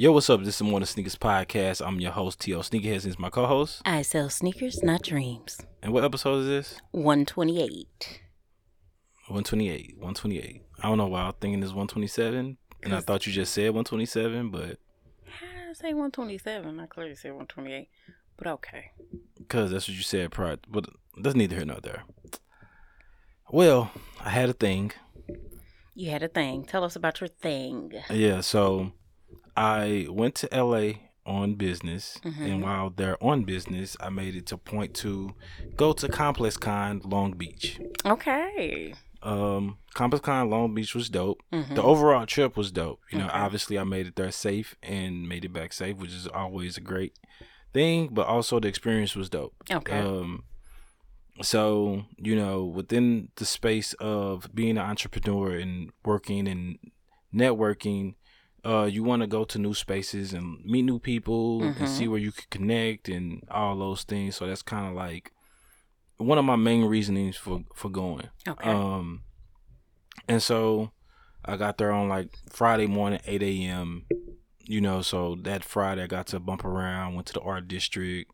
Yo, what's up? This is the Morning Sneakers Podcast. I'm your host, T.O. Sneakerheads, and is my co host. I sell sneakers, not dreams. And what episode is this? 128. 128. 128. I don't know why I'm thinking it's 127. And I thought you just said 127, but. I say 127. I clearly said 128. But okay. Because that's what you said prior. But that's neither here nor there. Well, I had a thing. You had a thing. Tell us about your thing. Yeah, so I went to LA on business, Mm-hmm. and while they're on business, I made it to point to go to Complex Con Long Beach. Okay. Um, Complex Con Long Beach was dope. Mhm. The overall trip was dope. You know, Okay. obviously I made it there safe and made it back safe, which is always a great thing. But also the experience was dope. Okay. Um, so you know, within the space of being an entrepreneur and working and networking, uh, you want to go to new spaces and meet new people Mhm. and see where you can connect and all those things. So that's kind of like one of my main reasonings for for going. okay. Um, and so I got there on like Friday morning, 8 a.m. You know, so that Friday I got to bump around, went to the art district,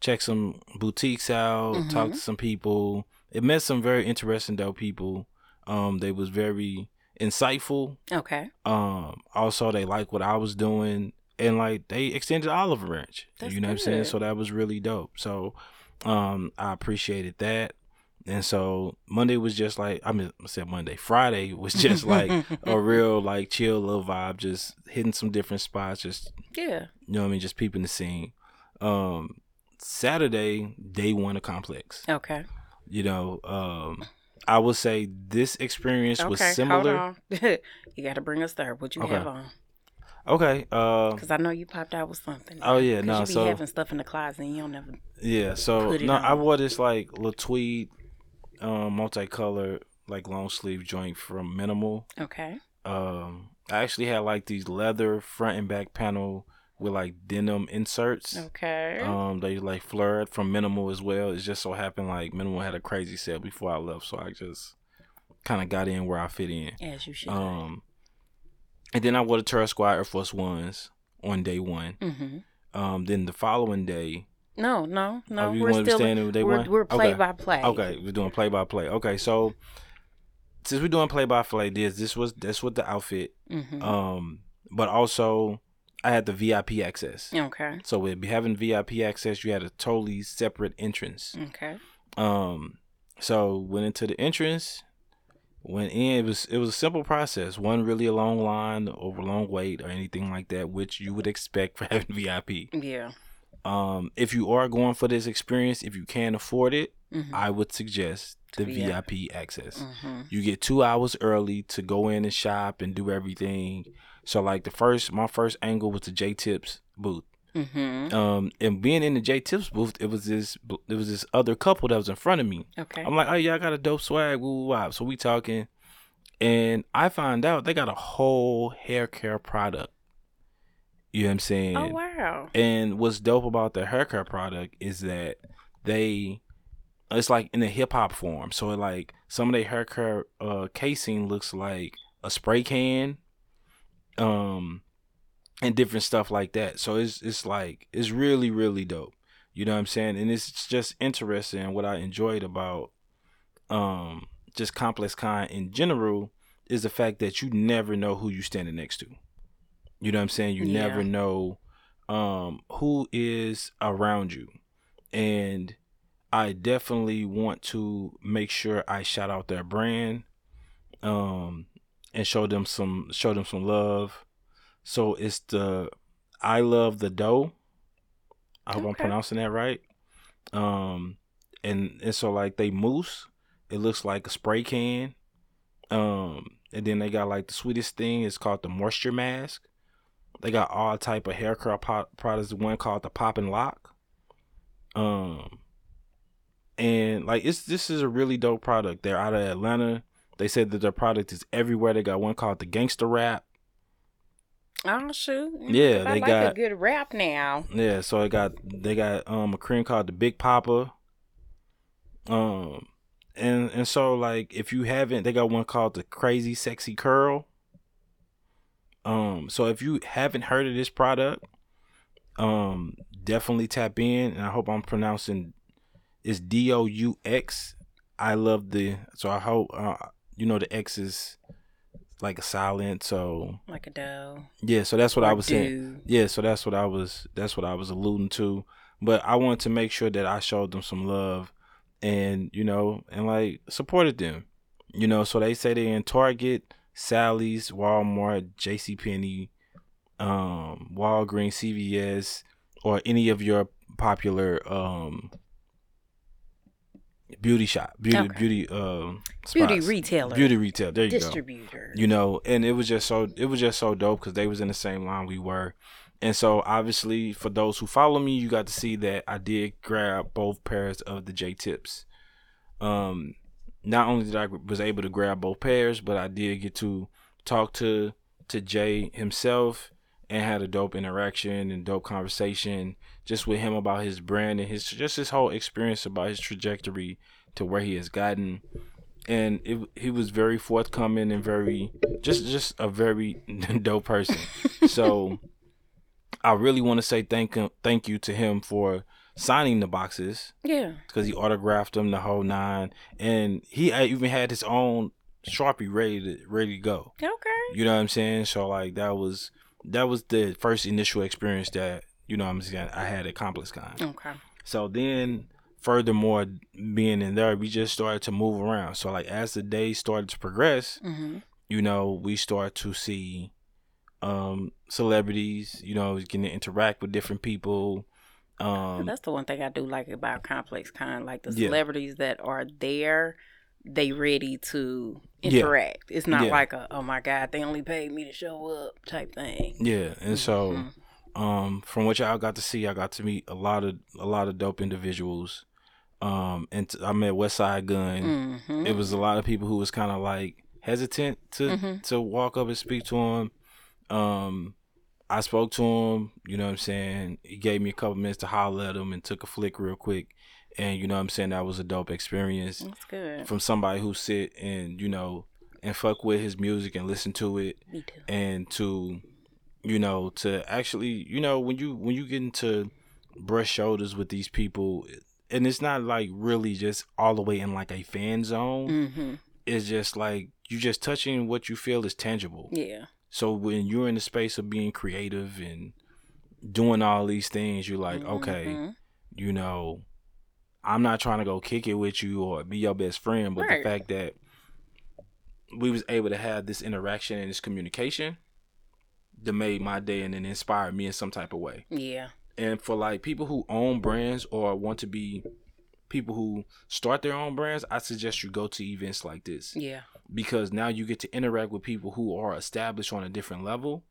check some boutiques out, Mhm. talked to some people. It met some very interesting dope people. Um, they was very insightful. okay. Um, also they like what I was doing and like they extended olive branch. That's you know what I'm saying? So that was really dope. So um I appreciated that. And so Monday was just like I mean I said Monday. Friday was just like a real like chill little vibe, just hitting some different spots, just yeah. you know what I mean, just peeping the scene. Um Saturday, day one of complex. Okay. You know, um I would say this experience was Okay. similar. Hold on. you got to bring us there. What you Okay. have on? Okay. Uh Because I know you popped out with something. Oh, yeah, no, You be so- having stuff in the closet and you don't never. Yeah, so no, I on. wore this like little tweed, um, multicolored like long sleeve joint from Minimal. Okay. Um, I actually had like these leather front and back panel with like denim inserts. Okay. Um, they like flared from Minimal as well. It just so happened like Minimal had a crazy sale before I left, so I just kind of got in where I fit in. As you should. Um, and then I wore the Terror Squad Air Force Ones on day one. mm-hmm. Um, then the following day, No, no, no. Oh, you we're still. stand in day we're, one? we're Okay. play by play. Okay, we're doing play by play. Okay, so since we're doing play by play, this this was this was the outfit. Mm-hmm. Um, but also I had the VIP access. okay. So with having VIP access, you had a totally separate entrance. Okay. Um, so went into the entrance, went in. It was it was a simple process. One really a long line or a long wait or anything like that, which you would expect for having VIP. Yeah. Um, if you are going for this experience, if you can afford it, Mm-hmm. I would suggest the VIP. VIP access. mm-hmm. You get two hours early to go in and shop and do everything. So like the first, my first angle was the J Tips booth. Mm-hmm. Um, and being in the J Tips booth, it was this, it was this other couple that was in front of me. Okay. I'm like, oh yeah, I got a dope swag, woo woo. So we talking, and I find out they got a whole hair care product. You know what I'm saying? oh wow. And what's dope about the hair care product is that they it's like in a hip hop form. So like some of their hair care uh casing looks like a spray can. Um and different stuff like that. So it's it's like it's really, really dope. You know what I'm saying? And it's just interesting what I enjoyed about um just complex con in general is the fact that you never know who you're standing next to. You know what I'm saying? You Yeah. never know um who is around you. And I definitely want to make sure I shout out their brand um and show them some show them some love. So it's the I love the Doux. I hope I'm pronouncing that right. Um and and so like they mousse, it looks like a spray can. Um and then they got like the sweetest thing is called the moisture mask. They got all type of hair care po- products. One called the Pop and Lock. Um, and like it's this is a really dope product. They're out of Atlanta. They said that their product is everywhere. They got one called the Gangster Rap. Oh shoot. Yeah, I they like got- a good rap now. Yeah, so it got they got um a cream called the Big Papa. Um, and and so like if you haven't, they got one called the Crazy Sexy Curl. Um, so if you haven't heard of this product, um, definitely tap in. And I hope I'm pronouncing it's D O U X. I love the so I hope uh, you know the X is like a silent. So Like a dough. yeah, so that's what I was saying. Yeah, so that's what I was that's what I was alluding to. But I wanted to make sure that I showed them some love and you know, and like supported them. You know, so they say they're in Target, Sally's, Walmart, JC Penney, um, Walgreens, CVS, or any of your popular um beauty shop, beauty Okay. beauty um Beauty retailer. Beauty retail. There you go distributor. you know and it was just so it was just so dope because they was in the same line we were and so obviously for those who follow me you got to see that i did grab both pairs of the j tips um not only did i was able to grab both pairs but i did get to talk to to jay himself and had a dope interaction and dope conversation just with him about his brand and his just his whole experience about his trajectory to where he has gotten and it, he was very forthcoming and very just just a very dope person. so I really want to say thank him, thank you to him for signing the boxes yeah. because he autographed them the whole nine, and he even had his own sharpie ready to ready to go. Okay. You know what I'm saying? So like that was that was the first initial experience that you know I'm saying I had at ComplexCon. Okay. So then, furthermore, being in there, we just started to move around. So like as the day started to progress, Mm-hmm. you know, we start to see um celebrities, you know, getting to interact with different people. Um That's the one thing I do like about Complex Con. Like the Yeah. celebrities that are there, they ready to Yeah. interact. It's not Yeah. like a oh my god, they only paid me to show up type thing. yeah, and so Mhm. um from what y'all got to see, I got to meet a lot of a lot of dope individuals. Um and t- I met Westside Gun. Mhm. It was a lot of people who was kind of like hesitant to Mhm. to walk up and speak to him. Um, I spoke to him. You know what I'm saying. He gave me a couple minutes to holler at him and took a flick real quick. And you know what I'm saying that was a dope experience That's good. from somebody who sit and you know and fuck with his music and listen to it Me too. and to you know to actually you know when you when you get into brush shoulders with these people and it's not like really just all the way in like a fan zone Mm-hmm. it's just like you just touching what you feel is tangible Yeah. so when you're in the space of being creative and doing all these things you're like okay Mhm. you know i'm not trying to go kick it with you or be your best friend but Right. the fact that we was able to have this interaction and this communication that made my day and then inspired me in some type of way Yeah. and for like people who own brands or want to be people who start their own brands i suggest you go to events like this Yeah. because now you get to interact with people who are established on a different level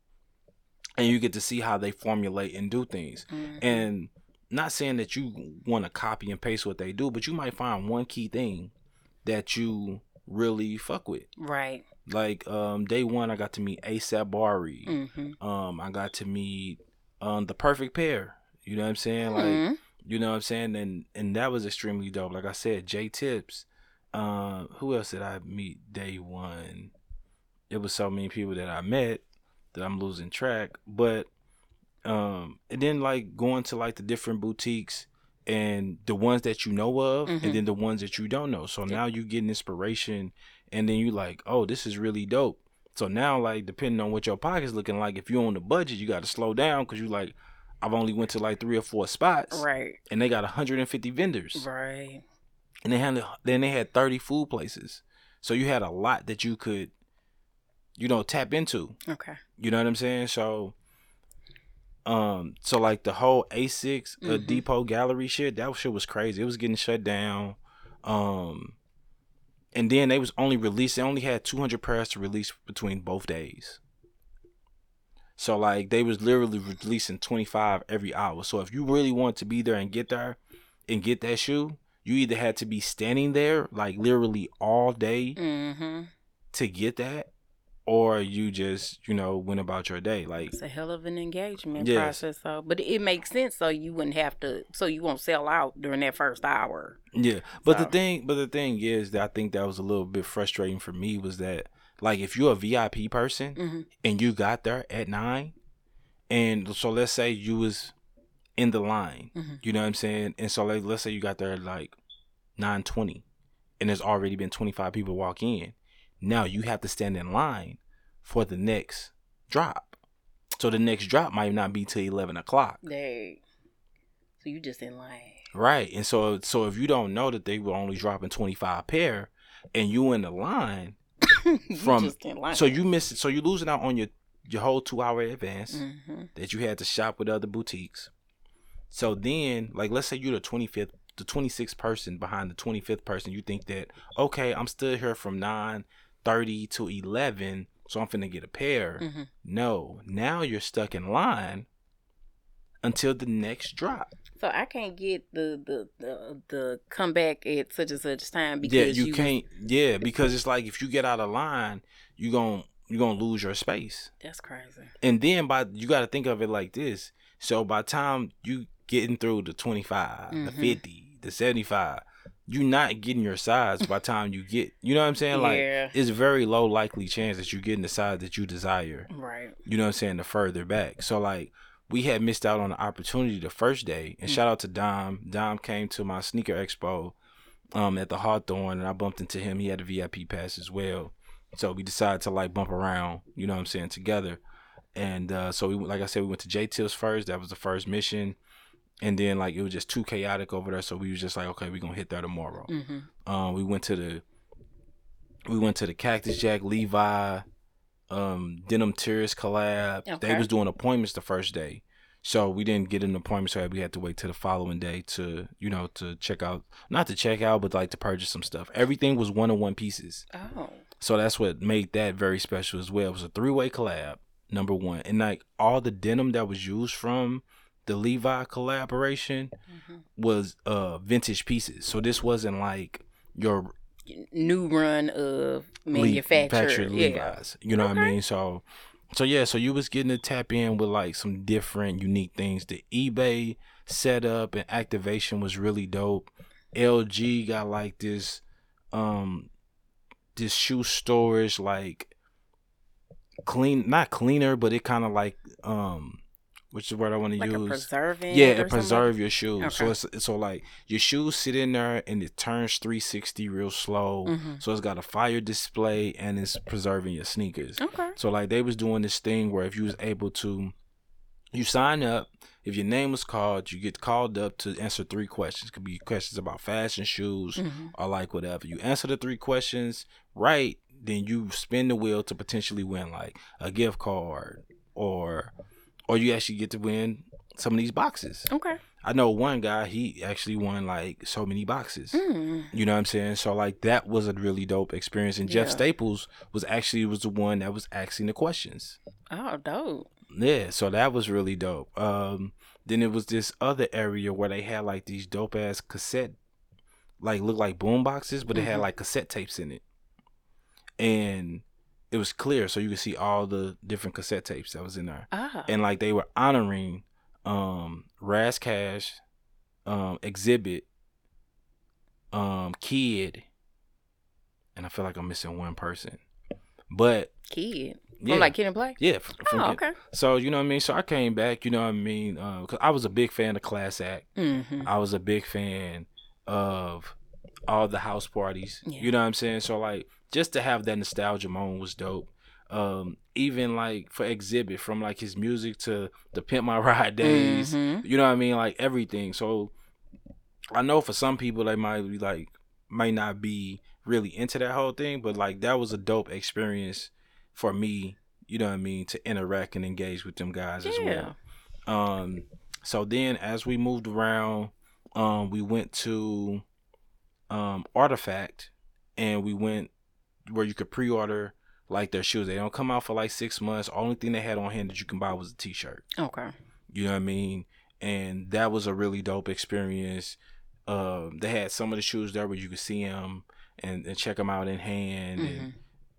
and you get to see how they formulate and do things Mhm. and not saying that you want to copy and paste what they do but you might find one key thing that you really fuck with right. like um day one i got to meet A$AP Bari Mm-hmm. um i got to meet um the perfect pair you know what i'm saying like Mhm. you know what I'm saying? And and that was extremely dope. Like I said, J Tips. Uh, who else did I meet day one? It was so many people that I met that I'm losing track. But um, and then like going to like the different boutiques and the ones that you know of, Mhm. and then the ones that you don't know. So now you getting inspiration, and then you like, oh, this is really dope. So now, like, depending on what your pocket's looking like, if you're on the budget, you got to slow down because you like, I've only went to like three or four spots, Right. and they got 150 vendors, Right. and they had then they had 30 food places, so you had a lot that you could, you know, tap into. Okay. You know what I'm saying? So, um, so like the whole A6 uh, Mhm. Depot Gallery shit, that shit was crazy. It was getting shut down. Um, and then they was only released. They only had 200 pairs to release between both days. So like they was literally releasing 25 every hour. So if you really want to be there and get there and get that shoe, you either had to be standing there like literally all day Mm-hmm. to get that, or you just you know went about your day. Like It's a hell of an engagement Yes. process, so but it makes sense. So you wouldn't have to. So you won't sell out during that first hour. yeah, but the thing, but the thing is that I think that was a little bit frustrating for me was that like if you're a VIP person hmm and you got there at nine, and so let's say you was in the line, Mhm. you know what I'm saying, and so like, let's say you got there at like nine twenty, and there's already been twenty five people walk in. Now you have to stand in line for the next drop. So the next drop might not be till eleven o'clock. They. So you just in line. Right. And so so if you don't know that they were only dropping 25 pair and you in the line, From- just in line. so you miss it. So you losing out on your your whole 2 hour advance hmm that you had to shop with other boutiques. So then, like let's say you're the 25th the 26th person behind the 25th person, you think that okay, I'm still here from 30 to 11, so I'm finna get a pair. Mm-hmm. No, now you're stuck in line until the next drop. So I can't get the the the, the comeback at such and such time because yeah, you, you can't. Yeah, because it's like if you get out of line, you gonna you're gonna lose your space. That's crazy. And then by you got to think of it like this. So by time you getting through the 25, mm-hmm. the 50, the 75, you're not getting your size by time you get you know what I'm saying? Like yeah. it's very low likely chance that you're getting the size that you desire. Right. You know what I'm saying? The further back. So like we had missed out on the opportunity the first day. And mm. shout out to Dom. Dom came to my sneaker expo um at the Hawthorne and I bumped into him. He had a VIP pass as well. So we decided to like bump around, you know what I'm saying, together. And uh, so we like I said, we went to J Tips first. That was the first mission. And then like it was just too chaotic over there. So we was just like, okay, we're gonna hit there tomorrow. hmm Um, we went to the we went to the Cactus Jack Levi, um, Denim Tears collab. They was doing appointments the first day, so we didn't get an appointment. So we had to wait till the following day to you know to check out, not to check out, but like to purchase some stuff. Everything was one on one pieces, Oh. so that's what made that very special as well. It was a three way collab, number one, and like all the denim that was used from the Levi collaboration hmm was uh vintage pieces. So this wasn't like your New run of Le- manufactured. Yeah. Levi's. You know what I mean? So so yeah, so you was getting to tap in with like some different unique things. The eBay setup and activation was really dope. LG got like this um this shoe storage like clean not cleaner, but it kind of like um which is what I want to Like a use. preserving. Yeah, it something? preserve your shoes. So Okay. it's so like your shoes sit in there and it turns 360 real slow. Mhm. So it's got a fire display and it's preserving your sneakers. Okay. So like they was doing this thing where if you was able to you sign up, if your name was called, you get called up to answer three questions. Could be questions about fashion, shoes, hmm or like whatever. You answer the three questions right, then you spin the wheel to potentially win like a gift card or or you actually get to win some of these boxes. Okay. I know one guy, he actually won like so many boxes. Mm. You know what I'm saying? So like that was a really dope experience. And Jeff Yeah. Staples was actually was the one that was asking the questions. Oh, dope. Yeah, so that was really dope. Um then it was this other area where they had like these dope ass cassette like look like boom boxes, but it had Mhm. like cassette tapes in it. And it was clear so you could see all the different cassette tapes that was in there Ah. and like they were honoring um Ras Kass, um Xzibit, um Kid, and I feel like I'm missing one person, but Kid. yeah, From like Kid and Play? yeah. f- from Oh, okay. So you know what I mean. So I came back. You know what I mean. Because I was a big fan of Class Act. Mm-hmm. I was a big fan of all the house parties. Yeah. You know what I'm saying? So like just to have that nostalgia moment was dope. Um, even like for Xzibit from like his music to the Pimp My Ride days. Mhm. You know what I mean? Like everything. So I know for some people they might be like might not be really into that whole thing, but like that was a dope experience for me, you know what I mean, to interact and engage with them guys as Yeah. well. Um so then as we moved around, um we went to um RTFKT and we went where you could pre-order like their shoes. They don't come out for like 6 months. Only thing they had on hand that you can buy was a t-shirt. Okay. You know what I mean? And that was a really dope experience. Um, they had some of the shoes there where you could see them and, and check them out in hand, Mhm. and,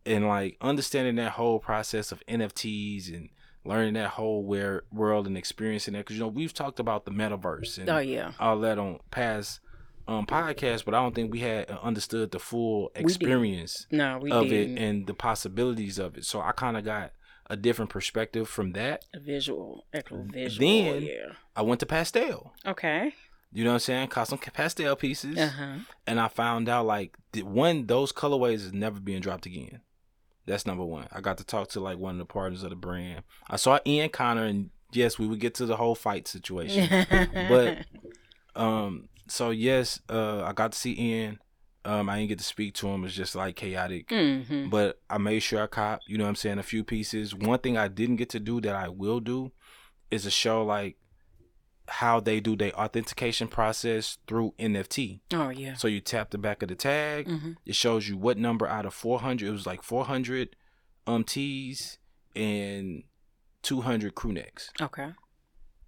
and like understanding that whole process of NFTs and learning that whole where world and experiencing that. Because you know we've talked about the metaverse and Oh yeah. all that on past um podcast, but I don't think we had uh, understood the full experience No, we of didn't. it and the possibilities of it. So I kind of got a different perspective from that. A visual, actual visual. Then- yeah. I went to Pastelle. Okay. You know what I'm saying? Caught some Pastelle pieces, Uh huh. and I found out like one those colorways is never being dropped again. That's number one. I got to talk to like one of the partners of the brand. I saw Ian Connor, and yes, we would get to the whole fight situation. But- um, so yes, uh, I got to see Ian. Um, I didn't get to speak to him. It's just like chaotic. hmm But I made sure I cop, you know what I'm saying, a few pieces. One thing I didn't get to do that I will do is a show like how they do their authentication process through NFT. Oh yeah. So you tap the back of the tag, hmm it shows you what number out of 400, it was like 400 um T's and 200 crew necks. Okay.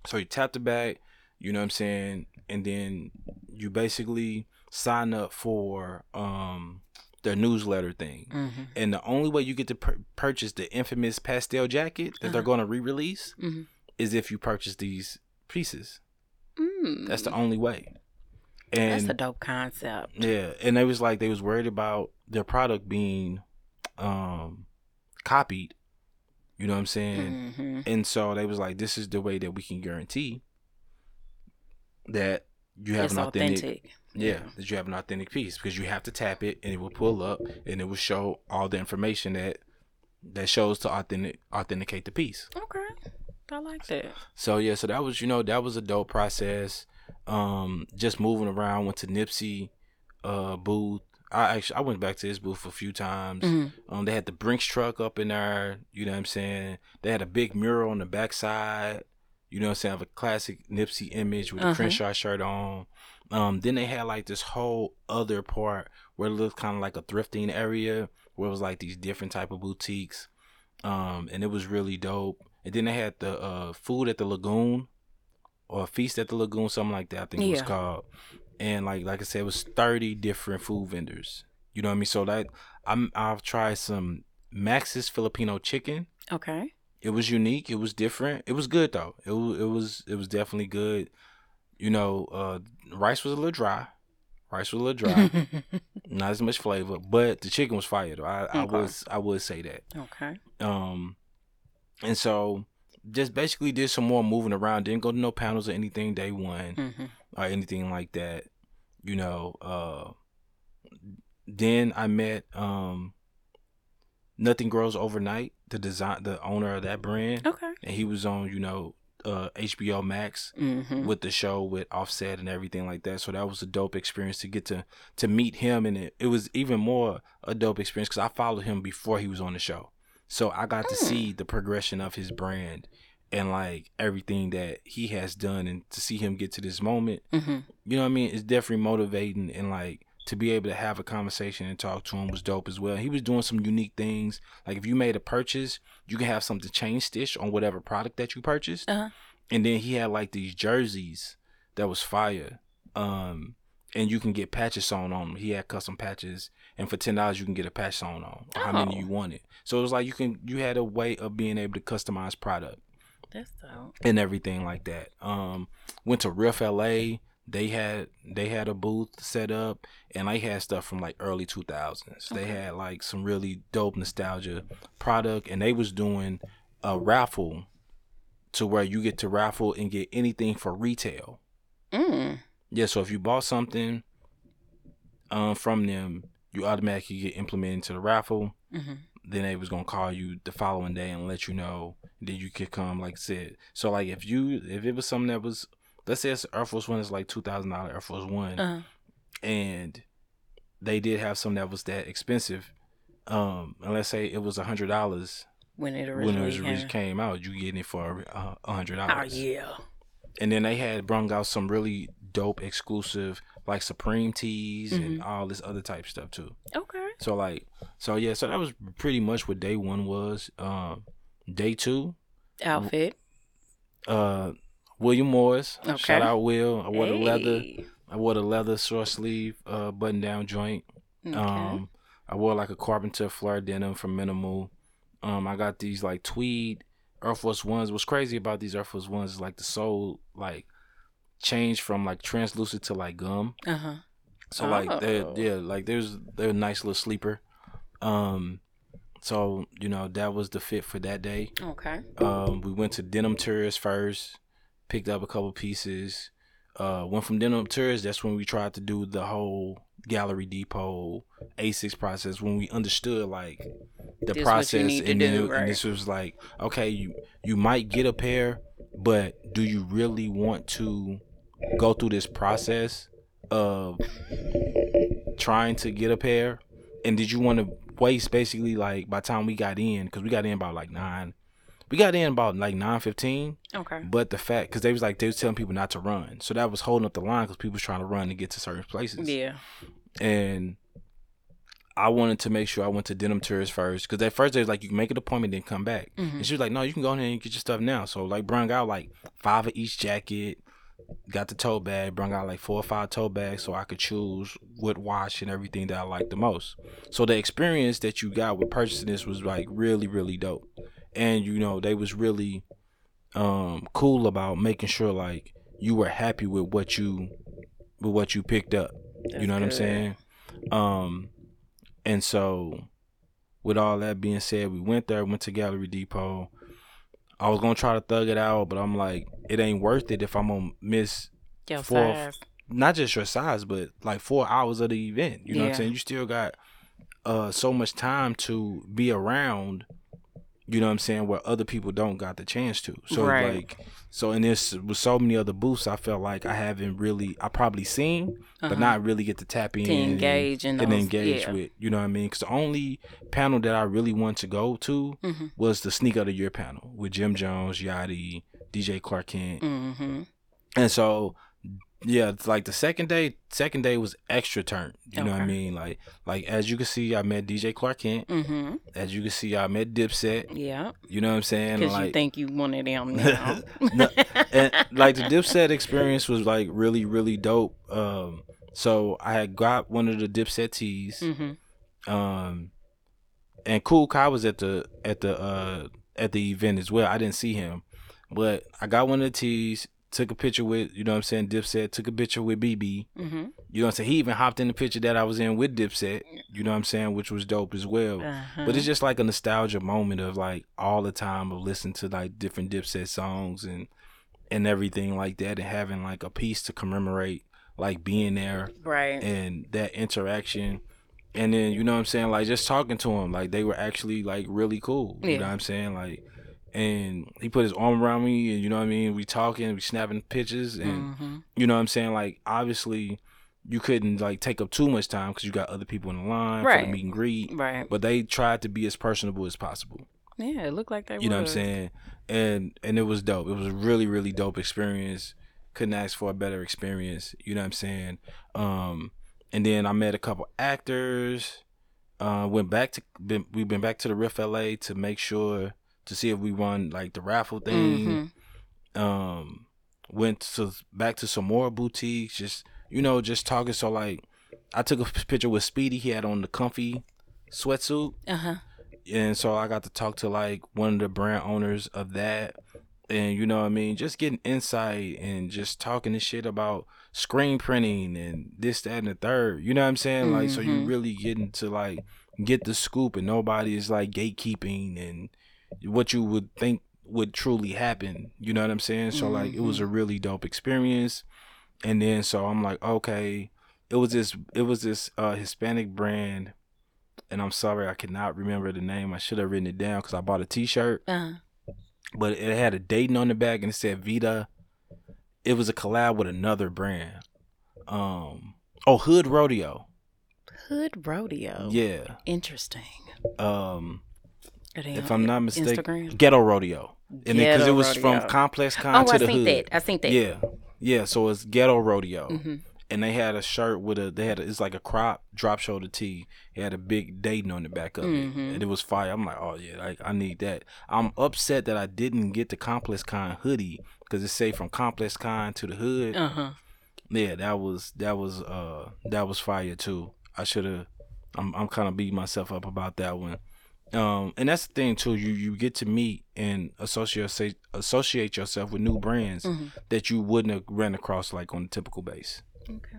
So you tap the back, you know what I'm saying, and then you basically sign up for um their newsletter thing. hmm And the only way you get to pur- purchase the infamous Pastelle jacket that they're Uh-huh. going to re-release hmm is if you purchase these pieces. Mm. That's the only way. That's And a dope concept. yeah, and they was like they was worried about their product being um copied. You know what I'm saying? hmm And so they was like, this is the way that we can guarantee that you have It's an authentic, authentic. yeah, that you have an authentic piece because you have to tap it and it will pull up and it will show all the information that that shows to authentic authenticate the piece. Okay. I like that. So yeah, so that was you know that was a dope process. Um, just moving around, went to Nipsey uh booth. I actually I went back to his booth a few times. hmm Um, they had the Brinks truck up in there. You know what I'm saying? They had a big mural on the backside. You know what I'm saying? Of a classic Nipsey image with a Uh-huh. Crenshaw shirt on. Um, then they had like this whole other part where it looked kind of like a thrifting area where it was like these different type of boutiques. Um, and it was really dope. And then they had the uh food at the lagoon or feast at the lagoon, something like that. I think it was called. And like like I said, it was thirty different food vendors. You know what I mean? So that I'm I've tried some Max's Filipino chicken. Okay. It was unique. It was different. It was good though. It was it was it was definitely good. You know, uh, rice was a little dry. Rice was a little dry, not as much flavor, but the chicken was fire though. I, I was I would say that. okay. Um, and so just basically did some more moving around. Didn't go to no panels or anything day one hmm or anything like that. You know, uh then I met um Nothing Grows Overnight, the design the owner of that brand. Okay. And he was on, you know, uh HBO Max hmm with the show with Offset and everything like that. So that was a dope experience to get to to meet him and it, it was even more a dope experience cuz I followed him before he was on the show. So I got to Hmm. see the progression of his brand and like everything that he has done and to see him get to this moment hmm you know what I mean? It's definitely motivating and like to be able to have a conversation and talk to him was dope as well. He was doing some unique things. Like if you made a purchase, you can have something chain stitched on whatever product that you purchased. Uh-huh. And then he had like these jerseys that was fire. Um and you can get patches sewn on them. He had custom patches, and for ten dollars you can get a patch sewn on, or how many Oh. you wanted. So it was like you can you had a way of being able to customize product That's dope. and everything like that. Um, went to RIF LA. They had they had a booth set up, and they had stuff from like early two thousands. They had like some really dope nostalgia product, and they was doing a raffle to where you get to raffle and get anything for retail. Mm. Yeah, so if you bought something um from them, you automatically get implemented into the raffle hmm then they was gonna call you the following day and let you know that you could come like I said so like if you if it was something that was let's say it's Air Force One is like two thousand dollar Air Force One Uh-huh. and they did have some that was that expensive um and let's say it was a hundred dollars When it when it originally came. out you getting it for uh, a hundred Oh dollars yeah. and then they had brung out some really dope exclusive like Supreme tees and Mhm. all this other type stuff too Okay. so like, so yeah, so that was pretty much what day one was. Um, day two, Outfit. uh, William Morris. Okay. Shout out Will. I wore the leather. I wore the leather short sleeve, uh, button down joint. Okay. Um, I wore like a carpenter flare denim from Minimal. Um, I got these like tweed Air Force Ones. What's crazy about these Air Force Ones is like the sole, like changed from like translucent to like gum. Uh huh. So like they're Oh. yeah, like there's they're a nice little sleeper. Um so, you know, that was the fit for that day. Okay. Um we went to Denim Tears first, picked up a couple pieces. Uh went from Denim Tears, that's when we tried to do the whole Gallery Depot A6 process when we understood like the This process and then do, right. and this was like, okay, you you might get a pair, but do you really want to go through this process of trying to get a pair? And did you want to waste basically like by the time we got in, because we got in about like nine, we got in about like nine fifteen. Okay. But the fact, because they was like they was telling people not to run, so that was holding up the line because people was trying to run to get to certain places. Yeah. And I wanted to make sure I went to Denim Tears first because at first they was like you can make an appointment then come back, Mhm. and she was like, no, you can go in there and get your stuff now. So like brung out like five of each jacket, got the tote bag, brung out like four or five tote bags so I could choose what wash and everything that I liked the most. So the experience that you got with purchasing this was like really really dope, and you know they was really um cool about making sure like you were happy with what you with what you picked up. you That's know what I'm saying? Um and so with all that being said, we went there, went to Gallery Depot. I was gonna try to thug it out, but I'm like, it ain't worth it if I'm gonna miss Your Four- size. not just your size, but like four hours of the event. You know what I'm saying? You still got uh so much time to be around, you know what I'm saying, where other people don't got the chance to. So Right. like so and this with so many other booths I felt like I haven't really I probably seen, but Uh-huh. not really get to tap in to and- engage and those. engage yeah. with. You know what I mean? Because the only panel that I really want to go to Mm-hmm. was the Sneaker of the Year panel with Jim Jones, Yachty, DJ Clark Kent, Mm-hmm. and so yeah, it's like the second day. Second day was extra turn. You know what I mean? Like like as you can see, I met DJ Clark Kent. Mm-hmm. As you can see, I met Dipset. Yeah. You know what I'm saying? Because Like you think you one of them now. No, and like the Dipset experience was like really really dope. Um, so I had got one of the Dipset tees. mm-hmm. um and cool kai was at the at the uh at the event as well i didn't see him but i got one of the tees took a picture with you know what i'm saying dipset took a picture with bb Mm-hmm. you know what i'm saying he even hopped in the picture that i was in with dipset you know what i'm saying which was dope as well Uh-huh. but it's just like a nostalgia moment of like all the time of listening to like different dipset songs and and everything like that and having like a piece to commemorate like being there right. and that interaction and then you know what i'm saying like just talking to him like they were actually like really cool Yeah. you know what i'm saying like and he put his arm around me and you know what i mean? We talking we snapping pictures and mm-hmm. you know what i'm saying? Like obviously you couldn't like take up too much time because you got other people in the line for the meet and greet. Right. but they tried to be as personable as possible. Yeah, it looked like they were you know what i'm saying? And and it was dope. It was a really really dope experience. Couldn't ask for a better experience. You know what i'm saying? Um and then i met a couple actors. Uh went back to been, we've been back to the RIF LA to make sure to see if we won like the raffle thing Mhm. um went to back to some more boutiques just you know just talking so like i took a picture with speedy he had on the comfy sweatsuit Uh-huh. and so I got to talk to like one of the brand owners of that, and you know what I mean, just getting insight and just talking this shit about screen printing and this, that, and the third. You know what I'm saying? Like, so you Mhm. really getting to like get the scoop, and nobody is like gatekeeping and what you would think would truly happen. You know what I'm saying? So like, it was a really dope experience, and then so I'm like, okay, it was this, it was this uh Hispanic brand and I'm sorry I cannot remember the name. I should have written it down because I bought a T-shirt, Uh-huh. but it had a Dayton on the back and it said Vita. It was a collab with another brand. Um, oh, Hood Rodeo. Hood Rodeo. Yeah. Interesting. Um, if I'm not mistaken, Instagram? Ghetto Rodeo, and because it was from Complex Con Oh, to I the think hood. that. I think that. Yeah, yeah. So it's Ghetto Rodeo. hmm and they had a shirt with a they had a, it's like a crop drop shoulder tee. It had a big Dayton on the back of Mhm. it, and it was fire. I'm like, oh yeah, like I need that. I'm upset that I didn't get the Complex Con hoodie because it say from Complex Con to the hood. Uh-huh. Yeah, that was that was uh that was fire too. I should have. I'm I'm kind of beating myself up about that one. Um, and that's the thing too. You you get to meet and associate associate yourself with new brands Mhm. that you wouldn't have ran across like on a typical base. Okay.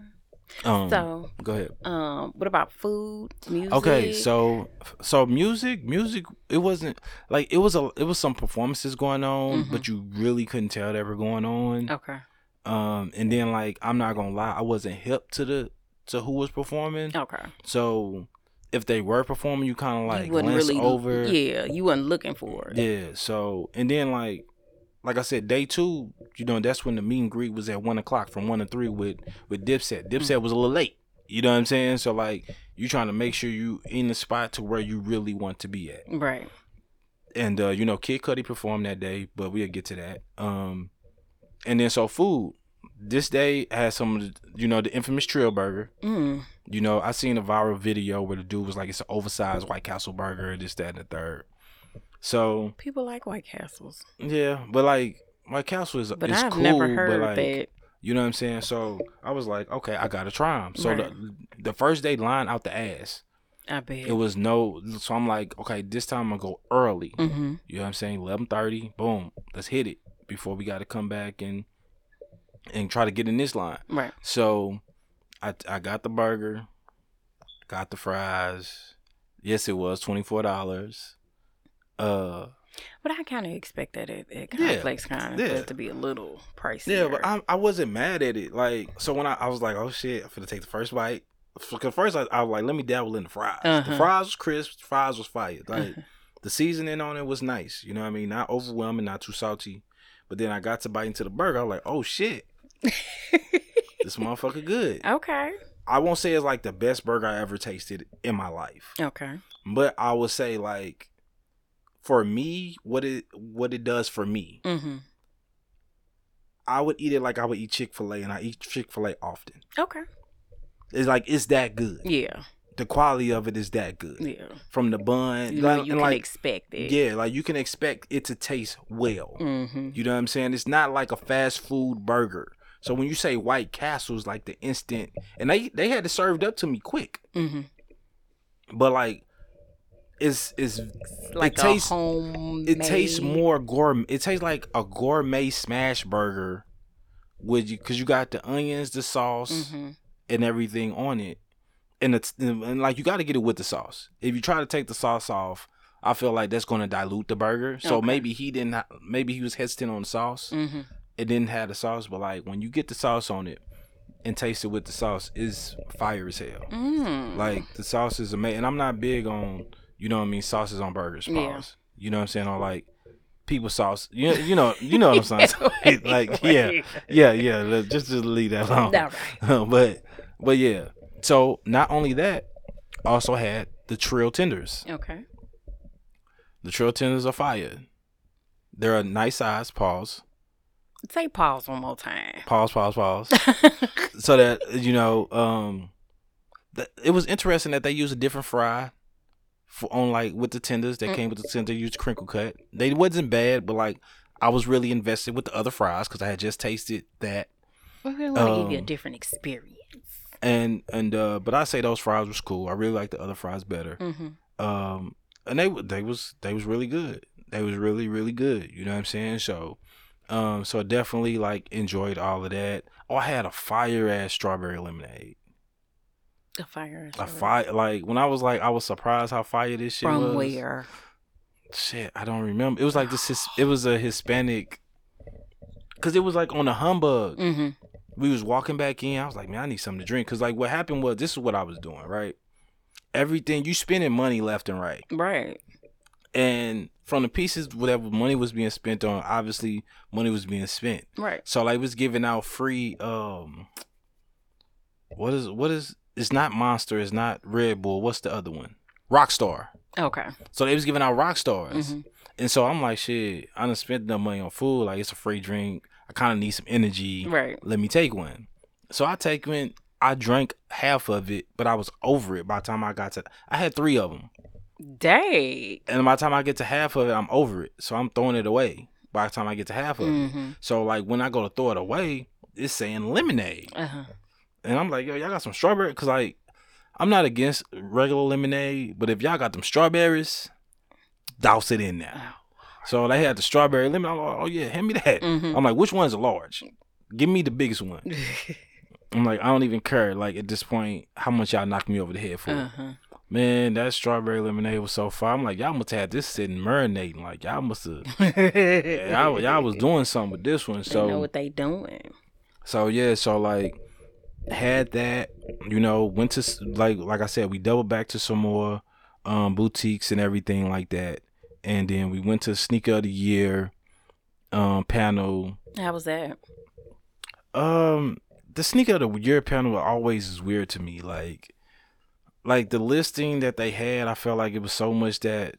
Um, So, go ahead. um, what about food, music? Okay, so so music, music. It wasn't like it was a it was some performances going on, Mhm. but you really couldn't tell they were going on. Okay. Um, and then like I'm not gonna lie, I wasn't hip to the to who was performing. Okay. So if they were performing, you kind of like you glance really over. Yeah, you wasn't looking for it. Yeah. So and then like like I said, day two, you know, that's when the meet and greet was at one o'clock from one to three with with Dipset. Dipset was a little late. You know what I'm saying? So like you're trying to make sure you in the spot to where you really want to be at. Right. And uh, you know, Kid Cudi performed that day, but we'll get to that. Um and then so food. This day had some of the you know, the infamous Trill Burger. Mm. You know, I seen a viral video where the dude was like, it's an oversized White Castle burger, this, that, and the third. So People like White Castles, yeah, but like White Castle is but is I've cool, never but heard like that. you know what I'm saying. So I was like, okay, I gotta try them. So Right. the the first day line out the ass, I bet. it was no. So I'm like, okay, this time I'm gonna go early. Mm-hmm. You know what I'm saying? Eleven thirty, boom, let's hit it before we got to come back and and try to get in this line. Right. So I I got the burger, got the fries. Yes, it was twenty four dollars. Uh, But I kind of expect that at, at Yeah, Complex Con yeah. to be a little pricey. yeah, but I I wasn't mad at it. Like so when I, I was like, oh shit, I'm gonna take the first bite. Cause first I, I was like, let me dabble in the fries. The Uh-huh. fries was crisp. The fries was fire. Like the seasoning on it was nice. You know what I mean? Not overwhelming, not too salty. But then I got to bite into the burger. I was like, oh shit, this motherfucker good. okay. I won't say it's like the best burger I ever tasted in my life, Okay. but I would say like for me, what it what it does for me, Mm-hmm. I would eat it like I would eat Chick Fil A, and I eat Chick Fil A often. Okay. It's like it's that good. Yeah. The quality of it is that good. Yeah. From the bun, You know, like, you can like expect it. yeah, like you can expect it to taste well. Mm-hmm. You know what I'm saying? It's not like a fast food burger. So when you say White Castle's like the instant, and they they had it served up to me quick, Mm-hmm. but like it's it's Like it tastes a home. it tastes more gourmet. It tastes like a gourmet smash burger, with you because you got the onions, the sauce, Mm-hmm. and everything on it, and it's and like you got to get it with the sauce. If you try to take the sauce off, I feel like that's going to dilute the burger. So Okay. maybe he didn't. Maybe he was hesitant on the sauce. Mm-hmm. It didn't have the sauce, but like when you get the sauce on it and taste it with the sauce, is fire as hell. Mm. Like the sauce is amazing. And I'm not big on, you know what I mean, sauces on burgers. Pause. Yeah. You know what I'm saying? Or like people sauce. You, you know, you know what I'm saying? like yeah, yeah, yeah. Just just leave that alone. Right. but but yeah. So not only that, also had the Trill tenders. Okay. The Trill tenders are fire. They're a nice size. Pause. Say pause one more time. Pause. Pause. Pause. so that you know, um, th- it was interesting that they used a different fry for on like with the tenders that Mm. came with the tender. Used crinkle cut. They wasn't bad, but like I was really invested with the other fries because I had just tasted that. we really want to give you a Um, different experience. And and uh, but I say those fries was cool. I really like the other fries better. Mm-hmm. Um, and they they was they was really good. They was really really good. You know what I'm saying? So, um, so I definitely like enjoyed all of that. Oh, I had a fire ass strawberry lemonade. A fire. Ass. A fire like when I was like I was surprised how fire this shit From was. where? Shit, I don't remember. It was like this. His, it was a Hispanic. Cause it was like on a humbug. Mm-hmm. we was walking back in. I was like, man, I need something to drink. Cause like what happened was this is what I was doing, right? Everything you spending money left and right. Right. And from the pieces whatever money was being spent on, obviously money was being spent. Right. So like it was giving out free um what is what is it's not Monster, it's not Red Bull, what's the other one? Rockstar. Okay. So they was giving out rock stars. Mhm. And so I'm like, shit, I done spent the money on food. Like it's a free drink. I kinda need some energy Right. let me take one. So I take one. I drank half of it, but I was over it by the time I got to. I had three of them, Dang. and by the time I get to half of it, I'm over it. So I'm throwing it away by the time I get to half of it. Mm-hmm. So like when I go to throw it away, it's saying lemonade, Uh-huh. and I'm like, yo, y'all got some strawberry? Cause like I'm not against regular lemonade, but if y'all got them strawberries, douse it in there. So they had the strawberry lemon. I'm like, oh yeah, hand me that. Mhm. I'm like, which one's large? Give me the biggest one. I'm like, I don't even care. Like at this point, how much y'all knocked me over the head for? uh-huh. Man, that strawberry lemonade was so fire. I'm like, y'all must have had this sitting marinating. Like y'all must have, y'all, y'all was doing something with this one. they So know what they doing. so yeah, so like had that, you know, went to like like I said, we doubled back to some more um boutiques and everything like that. And then we went to sneaker of the year um panel. How was that? Um the sneaker of the year panel always is weird to me. Like like the listing that they had, I felt like it was so much that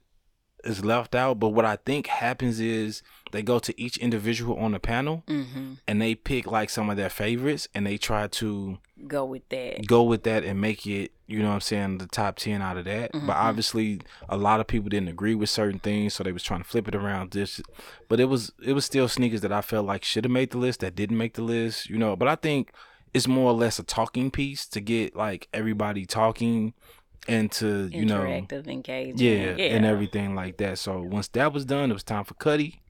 is left out. But what I think happens is they go to each individual on the panel Mm-hmm. and they pick like some of their favorites and they try to Go with that. go with that and make it, you know what I'm saying, the top 10 out of that. But Mhm. obviously a lot of people didn't agree with certain things, so they was trying to flip it around this but it was it was still sneakers that I felt like should have made the list that didn't make the list, you know, but I think it's more or less a talking piece to get like everybody talking and to, you know, Interactive, engaging. yeah, yeah. and everything like that. So once that was done, it was time for Cudi.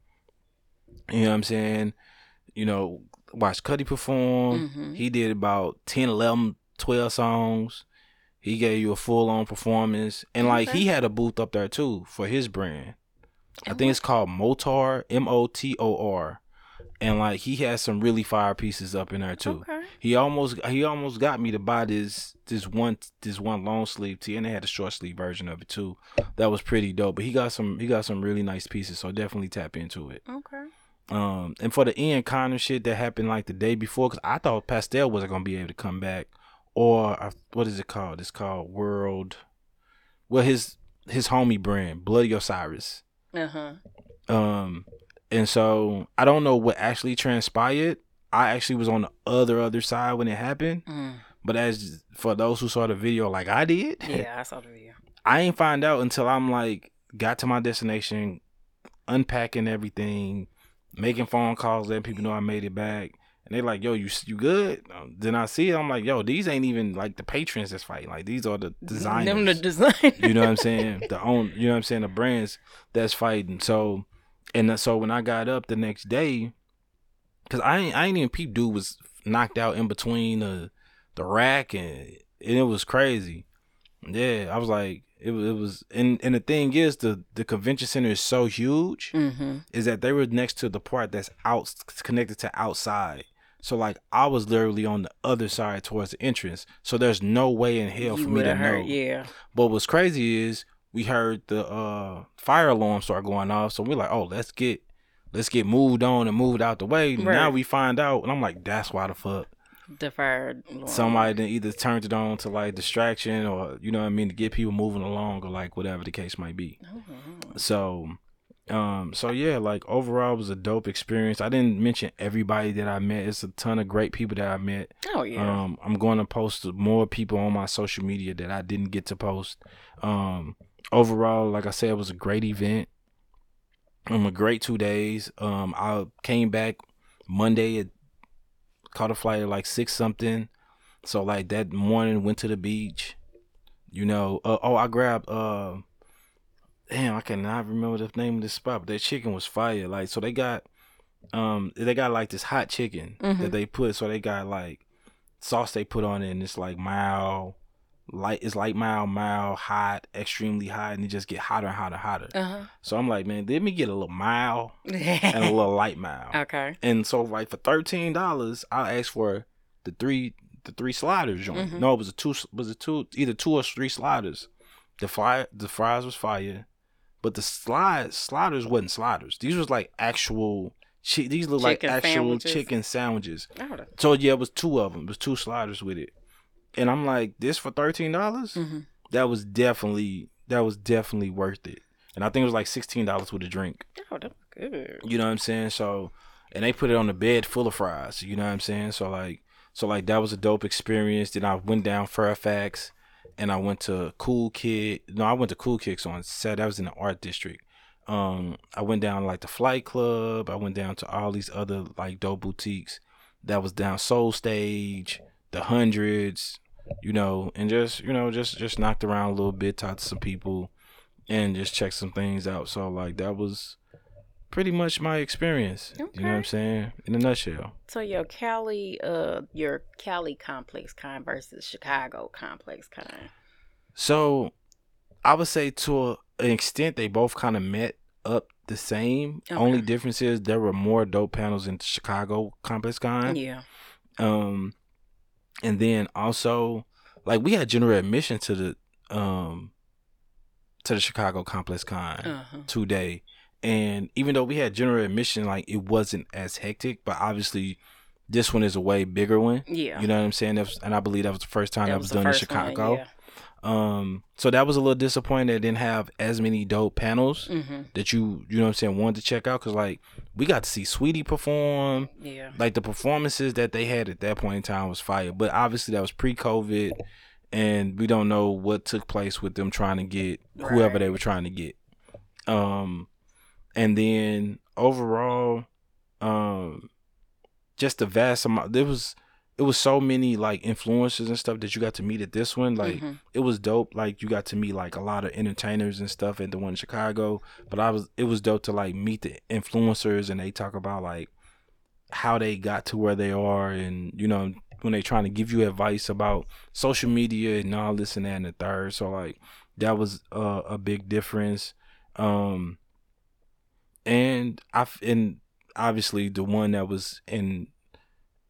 You know what I'm saying? You know, watch Cudi perform. Mhm. He did about 10, 11, 12 songs. He gave you a full on performance. And like Okay. he had a booth up there too for his brand. I And think it's called Motor, M O T O R. And like he has some really fire pieces up in there too. Okay. He almost he almost got me to buy this this one this one long sleeve tee, and they had a short sleeve version of it too. That was pretty dope. But he got some he got some really nice pieces, so definitely tap into it. Okay. Um, and for the Ian Connor shit that happened like the day before, because I thought Pastelle wasn't gonna be able to come back, or what is it called? It's called World. Well, his his homie brand, Bloody Osiris. Uh huh. Um, and so I don't know what actually transpired. I actually was on the other other side when it happened. Mm. But as for those who saw the video like I did, Yeah, I saw the video. I ain't find out until I'm like got to my destination, unpacking everything, making phone calls, letting people know I made it back. And they're like, yo, you you good? Um, then I see it. I'm like, yo, these ain't even like the patrons that's fighting. Like these are the designers. Them the design. you know what I'm saying? The own, you know what I'm saying? The brands that's fighting. So, and so when I got up the next day, cause I ain't, I ain't even peep dude was knocked out in between the the rack and and it was crazy. Yeah, I was like, it was, it was, and and the thing is, the the convention center is so huge, mm-hmm. is that they were next to the part that's out connected to outside. So like I was literally on the other side towards the entrance. So there's no way in hell you for me to know. yeah. But what's crazy is we heard the uh, fire alarm start going off, so we're like, oh, let's get let's get moved on and moved out the way. Now we find out, and I'm like, that's why the fuck The fire. alarm. somebody then either turned it on to like distraction or you know what I mean to get people moving along or like whatever the case might be. Oh, So, um, so yeah, like overall it was a dope experience. I didn't mention everybody that I met. It's a ton of great people that I met. oh yeah. Um, I'm going to post more people on my social media that I didn't get to post. Um, overall, like I said, it was a great event. Um, a great two days. Um, I came back Monday. It caught a flight at like six something. So like that morning, went to the beach. You know. Uh, oh, I grabbed. Uh, damn, I cannot remember the name of this spot. But that chicken was fire. Like so, they got. Um, they got like this hot chicken Mhm. that they put. So they got like sauce they put on it and it's like mild light it's like mild mild hot extremely hot and it just get hotter and hotter and hotter Uh so i'm like man let me get a little mild and a little light mild okay. and so like for $13 i asked for the three the three sliders joint Mhm. no it was a two was it two either two or three sliders the fry the fries was fire but the slide sliders wasn't sliders these was like actual chi- these look like Chicken actual sandwiches? chicken sandwiches so yeah, it was two of them. It was two sliders with it, and I'm like, this for thirteen dollars? mhm. That was definitely that was definitely worth it. And I think it was like sixteen dollars with a drink. Oh, that was good. You know what I'm saying? So, and they put it on the bed full of fries. You know what I'm saying? So like, so like that was a dope experience. Then I went down Fairfax, and I went to Cool Kid. No, I went to Cool Kicks on Saturday. That was in the art district. Um, I went down like the Flight Club. I went down to all these other like dope boutiques. That was down Soul Stage, the Hundreds, you know, and just you know just just knocked around a little bit, talked to some people. and just checked some things out. So like that was pretty much my experience. You know what I'm saying? In a nutshell. So your Cali, uh, your Cali ComplexCon versus Chicago ComplexCon. So I would say to a, an extent they both kind of met up the same. Okay. Only difference is there were more dope panels in Chicago ComplexCon. Yeah. Um and then also like we had general admission to the um to the Chicago ComplexCon Uh huh. today. And even though we had general admission, like it wasn't as hectic, but obviously this one is a way bigger one. Yeah. You know what I'm saying? That was, and I believe that was the first time that, was, the done in first one, Chicago. yeah. Um, so that was a little disappointing. That it didn't have as many dope panels Mm-hmm. that you you know what I'm saying wanted to check out because like we got to see Sweetie perform. Yeah. Like the performances that they had at that point in time was fire, but obviously that was pre-COVID, and we don't know what took place with them trying to get whoever they were trying to get. Um, and then overall, um, just the vast amount. There was it was so many like influencers and stuff that you got to meet at this one. Like Mhm. it was dope. Like you got to meet like a lot of entertainers and stuff at the one in Chicago. But I was it was dope to like meet the influencers and they talk about like how they got to where they are and you know when they trying to give you advice about social media and all this and that and the third. So like that was uh, a big difference. Um and I and obviously the one that was in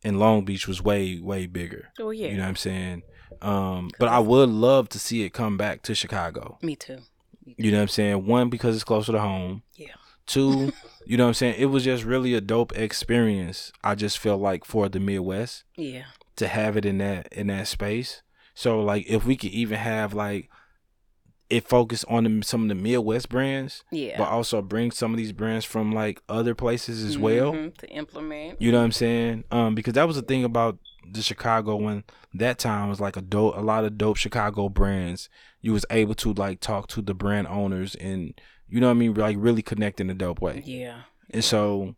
in Long Beach was way way bigger. Oh yeah. You know what I'm saying? Um, but I would love to see it come back to Chicago. Me too. You know what I'm saying? One because it's closer to home. Yeah. Two, you know what I'm saying? It was just really a dope experience. I just feel like for the Midwest Yeah. to have it in that in that space. So like if we could even have like it focus on the, some of the Midwest brands, Yeah. but also bring some of these brands from like other places as well. Mhm, to implement. You know what I'm saying? Um, because that was the thing about the Chicago when that time was like a dope, a lot of dope Chicago brands. You was able to like talk to the brand owners and you know what I mean, like really connect in a dope way. Yeah. And so,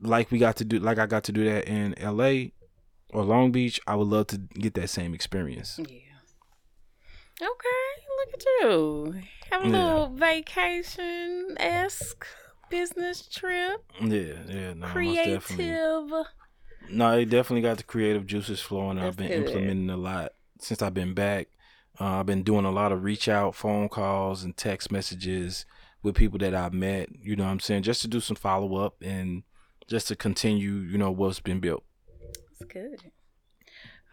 like we got to do, like I got to do that in L.A. or Long Beach. I would love to get that same experience. Yeah. Okay, look at you. Have a Yeah. little vacation esque business trip. Yeah, yeah, no. Creative. No, it definitely got the creative juices flowing. I've been good. implementing a lot since I've been back. Uh, I've been doing a lot of reach out phone calls and text messages with people that I've met. You know what I'm saying? Just to do some follow up and just to continue, you know, what's been built. That's good.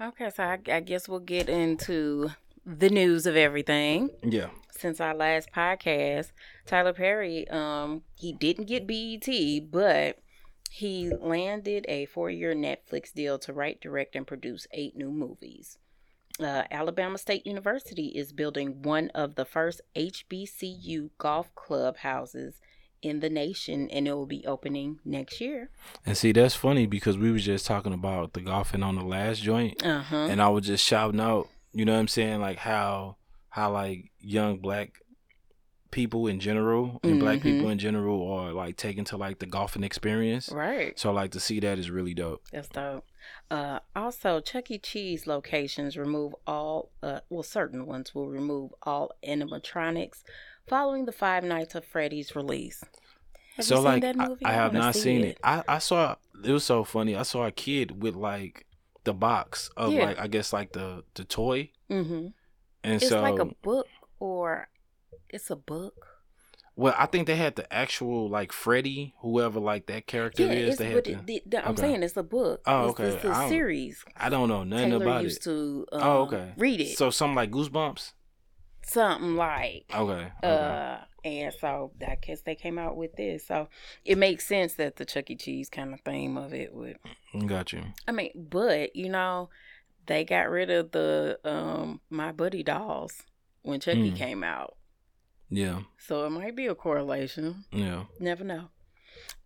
Okay, so I, I guess we'll get into the news of everything. Yeah. Since our last podcast, Tyler Perry, um, he didn't get BET, but he landed a four-year Netflix deal to write, direct, and produce eight new movies. Uh, Alabama State University is building one of the first HBCU golf club houses in the nation, and it will be opening next year. And see, that's funny because we were just talking about the golfing on the last joint, Uh huh. and I was just shouting out, you know what I'm saying, like how how like young black people in general and black Mhm. people in general are like taken to like the golfing experience. Right. So like to see that is really dope. That's dope. Uh, also, Chuck E. Cheese locations remove all, uh, well, certain ones will remove all animatronics following the Five Nights of Freddy's release. Have so you seen like that I, movie? I have not see seen it. I I saw it was so funny. I saw a kid with like the box of Yeah. like I guess like the the toy, Mm-hmm. and It's so like a book, or it's a book. well I think they had the actual like Freddy, whoever like that character Yeah, is. They had the, the, the- I'm okay. saying it's a book. Oh, It's- okay. It's, a series. I don't know nothing Taylor about used it. to. Um, Oh, okay. Read it. So something like Goosebumps. something like. Okay. okay. Uh, and so I guess they came out with this. So it makes sense that the Chuck E. Cheese kind of theme of it would. Got you. I mean, but you know, they got rid of the um My Buddy dolls when Chucky Mm. came out. Yeah. So it might be a correlation. Yeah. Never know.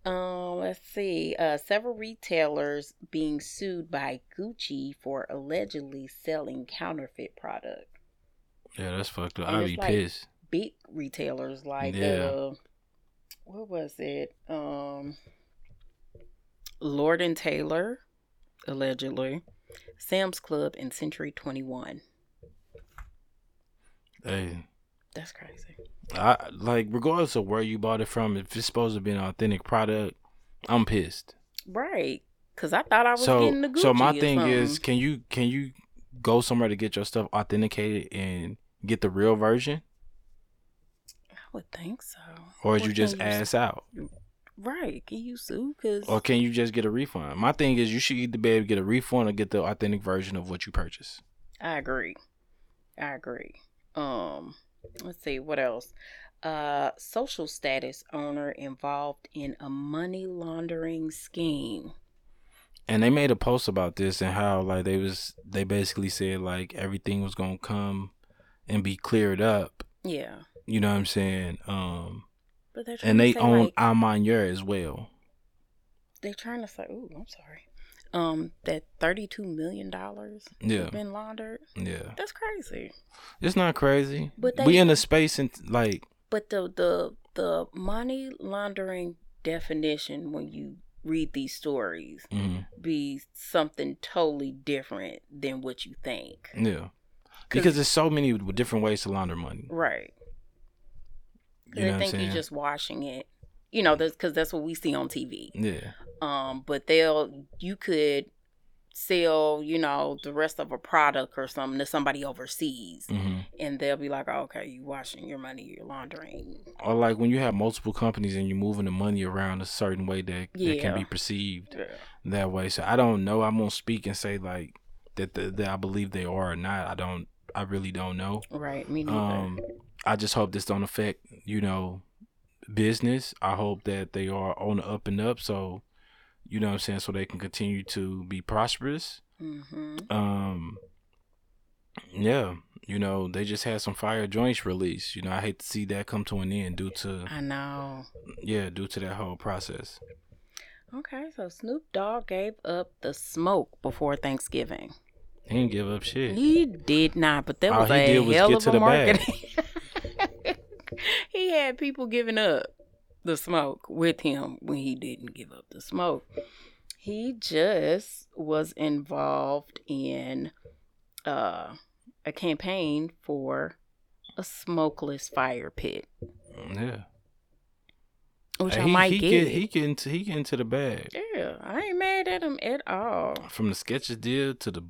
Um, let's see. Uh, several retailers being sued by Gucci for allegedly selling counterfeit product. Yeah. That's fucked up. And I'd be like- pissed. Big retailers like Yeah. uh what was it um lord and taylor allegedly sam's club and century 21 Hey, That's crazy. I like regardless of where you bought it from, if it's supposed to be an authentic product, I'm pissed. Right. Cause I thought I was so getting the Gucci so my thing is, can you can you go somewhere to get your stuff authenticated and get the real version, would think so. or is you just you- ass out, Right. Can you sue? Cause or can you just get a refund? My thing is, you should either be able to get a refund or get the authentic version of what you purchased. I agree. I agree. Um, let's see what else. Uh, social status owner involved in a money laundering scheme. And they made a post about this and how like they was they basically said like everything was gonna come and be cleared up. Yeah, You know what I'm saying? Um, but they're and they own like, as well. they're trying to say, "Ooh, I'm sorry." Um, that thirty-two million dollars Yeah, been laundered. yeah. That's crazy. It's not crazy. But we they- in a space and like But the the the money laundering definition when you read these stories mhm, be something totally different than what you think. yeah. Because there's so many different ways to launder money. Right. You know they I'm think you're just washing it. You know, because that's what we see on TV. Yeah. Um, but they'll you could sell, you know, the rest of a product or something to somebody overseas, hmm and they'll be like, oh, "Okay, you washing your money, you're laundering." Or like when you have multiple companies and you're moving the money around a certain way that, that can be perceived that way. So I don't know. I'm gonna speak and say like that the, that I believe they are or not. I don't. I really don't know. Right. Me neither. Um, I just hope this don't affect you know business. I hope that they are on the up and up. So you know what I'm saying. So they can continue to be prosperous. hmm Um, yeah. You know, they just had some fire joints released. You know, I hate to see that come to an end due to I know. yeah, due to that whole process. Okay, so Snoop Dogg gave up the smoke before Thanksgiving. He didn't give up shit. He did not, but that All was a was hell get of to a marketing. he had people giving up the smoke with him when he didn't give up the smoke. He just was involved in uh, a campaign for a smokeless fire pit, Yeah. which I he, might he get. get he get into he get into the bag. yeah, I ain't mad at him at all. From the Skechers deal to the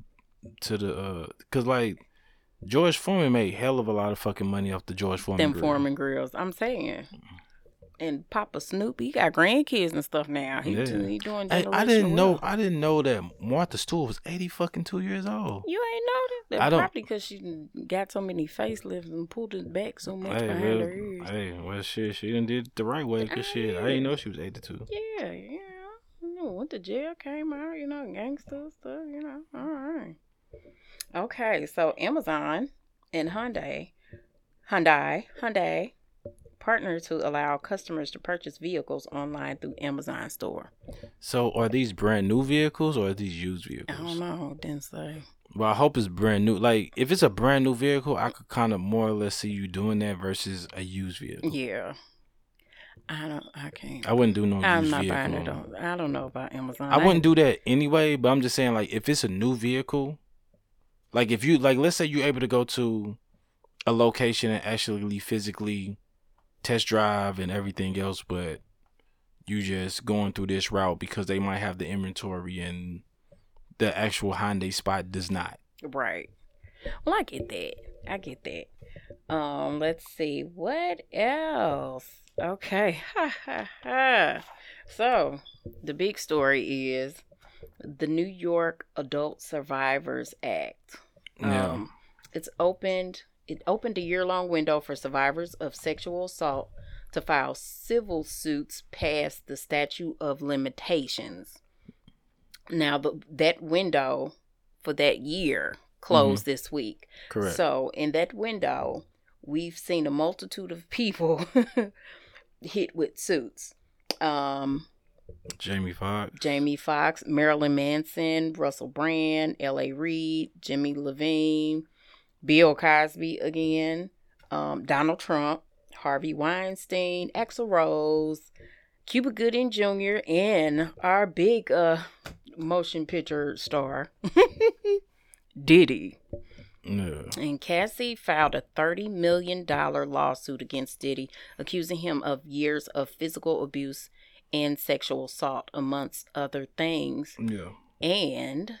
to the uh cause like George Foreman made hell of a lot of fucking money off the George Foreman. them grill. Foreman grills. I'm saying. And Papa Snoop, he got grandkids and stuff now. He, Yeah. do- he doing Hey, I didn't know. I didn't know that Martha Stewart was eighty fucking two years old. You ain't know that? I don't- Probably because she got so many facelifts and pulled it back so much Hey, behind well, her ears. hey, well, shit, she done did it the right way. Cause shit, I didn't know she was eighty two. Yeah, yeah. You know, went to jail, came out, you know, gangster stuff, you know. All right. Okay, so Amazon and Hyundai, Hyundai, Hyundai partner to allow customers to purchase vehicles online through Amazon store. So are these brand new vehicles or are these used vehicles? I don't know. Didn't say. Well, I hope it's brand new. Like if it's a brand new vehicle, I could kind of more or less see you doing that versus a used vehicle. Yeah. I don't. I can't. I wouldn't do no I'm not vehicle. buying it. On, I don't know about Amazon. I wouldn't do that anyway, but I'm just saying like if it's a new vehicle, like if you like let's say you're able to go to a location and actually physically test drive and everything else, but you just going through this route because they might have the inventory and the actual Hyundai spot does not. Right. Well, I get that. I get that. Um, let's see what else. Okay. Ha ha ha. So, the big story is the New York Adult Survivors Act. Yeah. Um, it's opened. It opened a year-long window for survivors of sexual assault to file civil suits past the statute of limitations. Now, the, that window for that year closed this week. Correct. So, in that window, we've seen a multitude of people hit with suits. Um, Jamie Foxx. Jamie Foxx, Marilyn Manson, Russell Brand, L.A. Reid, Jimmy Iovine, Bill Cosby again, um, Donald Trump, Harvey Weinstein, Axl Rose, Cuba Gooding Jr., and our big uh, motion picture star, Diddy. Yeah. And Cassie filed a $30 million lawsuit against Diddy, accusing him of years of physical abuse and sexual assault, amongst other things. Yeah. And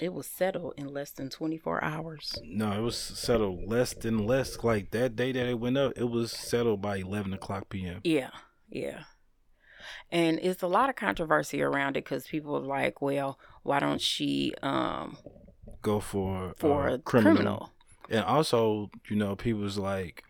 it was settled in less than 24 hours. No, it was settled less than less. Like that day that it went up, it was settled by eleven o'clock p.m. Yeah, yeah. And it's a lot of controversy around it because people are like, well, why don't she um Go for for uh, a criminal? And also, you know, people was like,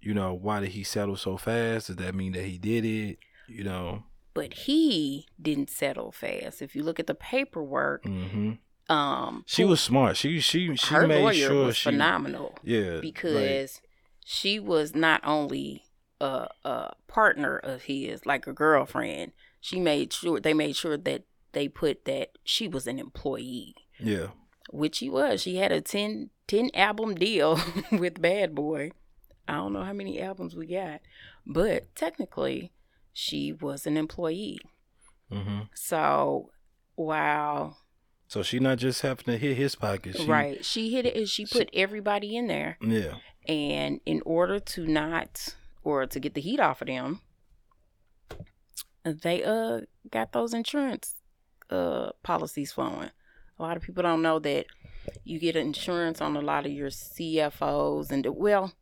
you know, why did he settle so fast? Does that mean that he did it? You know. But he didn't settle fast. If you look at the paperwork, hmm um She was smart. She she she her made lawyer sure was she phenomenal yeah because she was not only a, a partner of his, like a girlfriend. She made sure they made sure that they put that she was an employee, yeah which she was. She had a 10, 10 album deal with Bad Boy. I don't know how many albums we got, but technically, she was an employee. hmm So while So she not just having to hit his pocket. She, right, she hit it. and She put everybody in there. Yeah. And in order to not or to get the heat off of them, they uh got those insurance uh policies flowing. A lot of people don't know that you get insurance on a lot of your CFOs and well,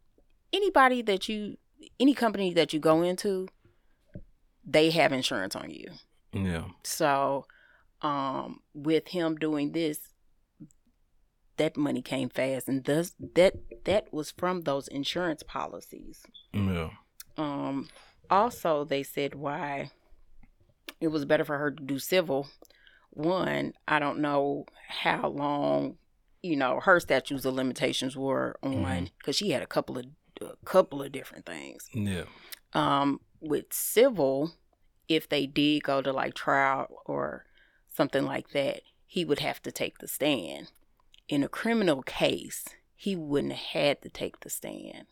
anybody that you any company that you go into, they have insurance on you. Yeah. So, um, with him doing this, that money came fast, and thus that that was from those insurance policies. Yeah. Um, also, they said why it was better for her to do civil. One, I don't know how long, you know, her statutes of limitations were on because she had a couple of a couple of different things Yeah. um with civil if they did go to like trial or something like that he would have to take the stand in a criminal case he wouldn't have had to take the stand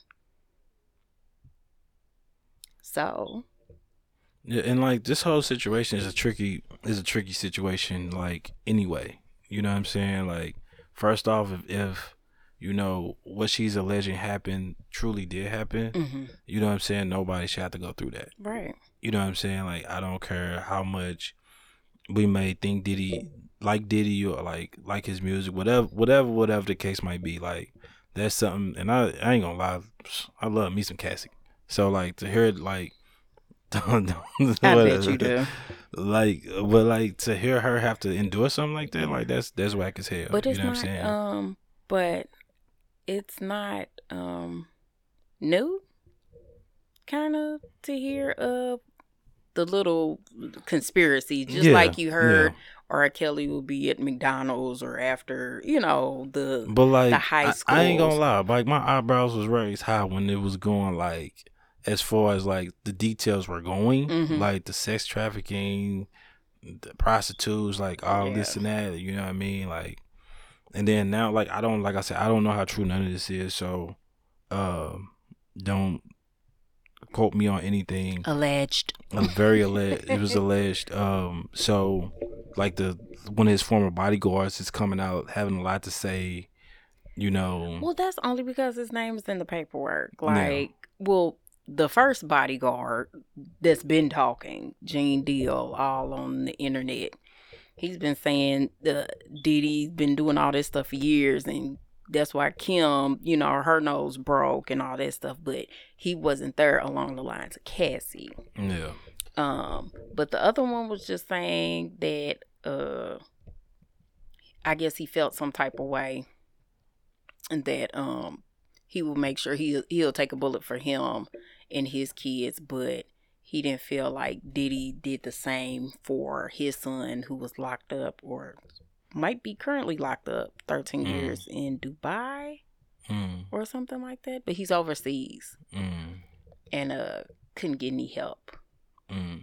so Yeah, and like this whole situation is a tricky is a tricky situation like anyway. You know what I'm saying? Like first off if, if you know what she's alleging happened truly did happen, hmm you know what I'm saying? Nobody should have to go through that. right You know what I'm saying? Like I don't care how much we may think Diddy like Diddy or like like his music, whatever whatever whatever the case might be, like that's something and I, I ain't gonna lie, I love me some Cassie. So like to hear it like i bet you do Like but like to hear her have to endure something like that, like that's that's whack as hell. but you it's know not what I'm saying? um but it's not um new kind of to hear of the little conspiracy just Yeah, like you heard yeah. R. Kelly will be at McDonald's or after, you know, the But like, the high I, I ain't gonna lie. Like my eyebrows was raised high when it was going like, as far as like the details were going, Mhm. like the sex trafficking, the prostitutes, like all this and that. You know what I mean? Like, and then now, like I don't, like I said, I don't know how true none of this is. So, um, don't quote me on anything. alleged. Uh, very alleged. it was alleged. Um, so like the one of his former bodyguards is coming out having a lot to say. You know, Well, that's only because his name is in the paperwork. Yeah. Like, well, the first bodyguard that's been talking, Gene Deal, all on the internet. He's been saying the Diddy's been doing all this stuff for years, and that's why Kim, you know, her nose broke and all that stuff. But he wasn't there along the lines of Cassie. yeah, Um, but the other one was just saying that uh I guess he felt some type of way and that um he will make sure he he'll take a bullet for him and his kids, but he didn't feel like Diddy did the same for his son who was locked up or might be currently locked up 13 Mm. years in Dubai mm, or something like that, but he's overseas mm, and uh couldn't get any help. mm.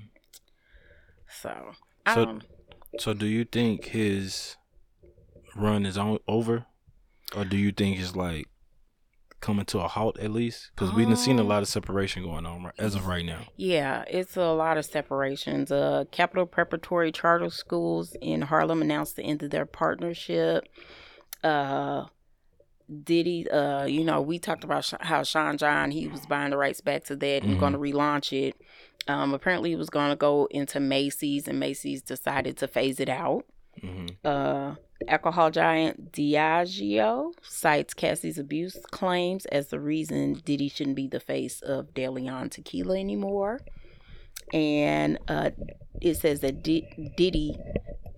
So, I So- don't So, do you think his run is on, over, or do you think it's like coming to a halt at least? Because we've seen a lot of separation going on right, as of right now. Yeah, it's a lot of separations. Uh, Capital Preparatory Charter Schools in Harlem announced the end of their partnership. Uh, Diddy, uh, you know, we talked about Sh- how Sean John he was buying the rights back to that and Mhm. going to relaunch it. Um, apparently, it was going to go into Macy's, and Macy's decided to phase it out. hmm Uh, alcohol giant Diageo cites Cassie's abuse claims as the reason Diddy shouldn't be the face of De Leon Tequila anymore. And uh, it says that D- Diddy,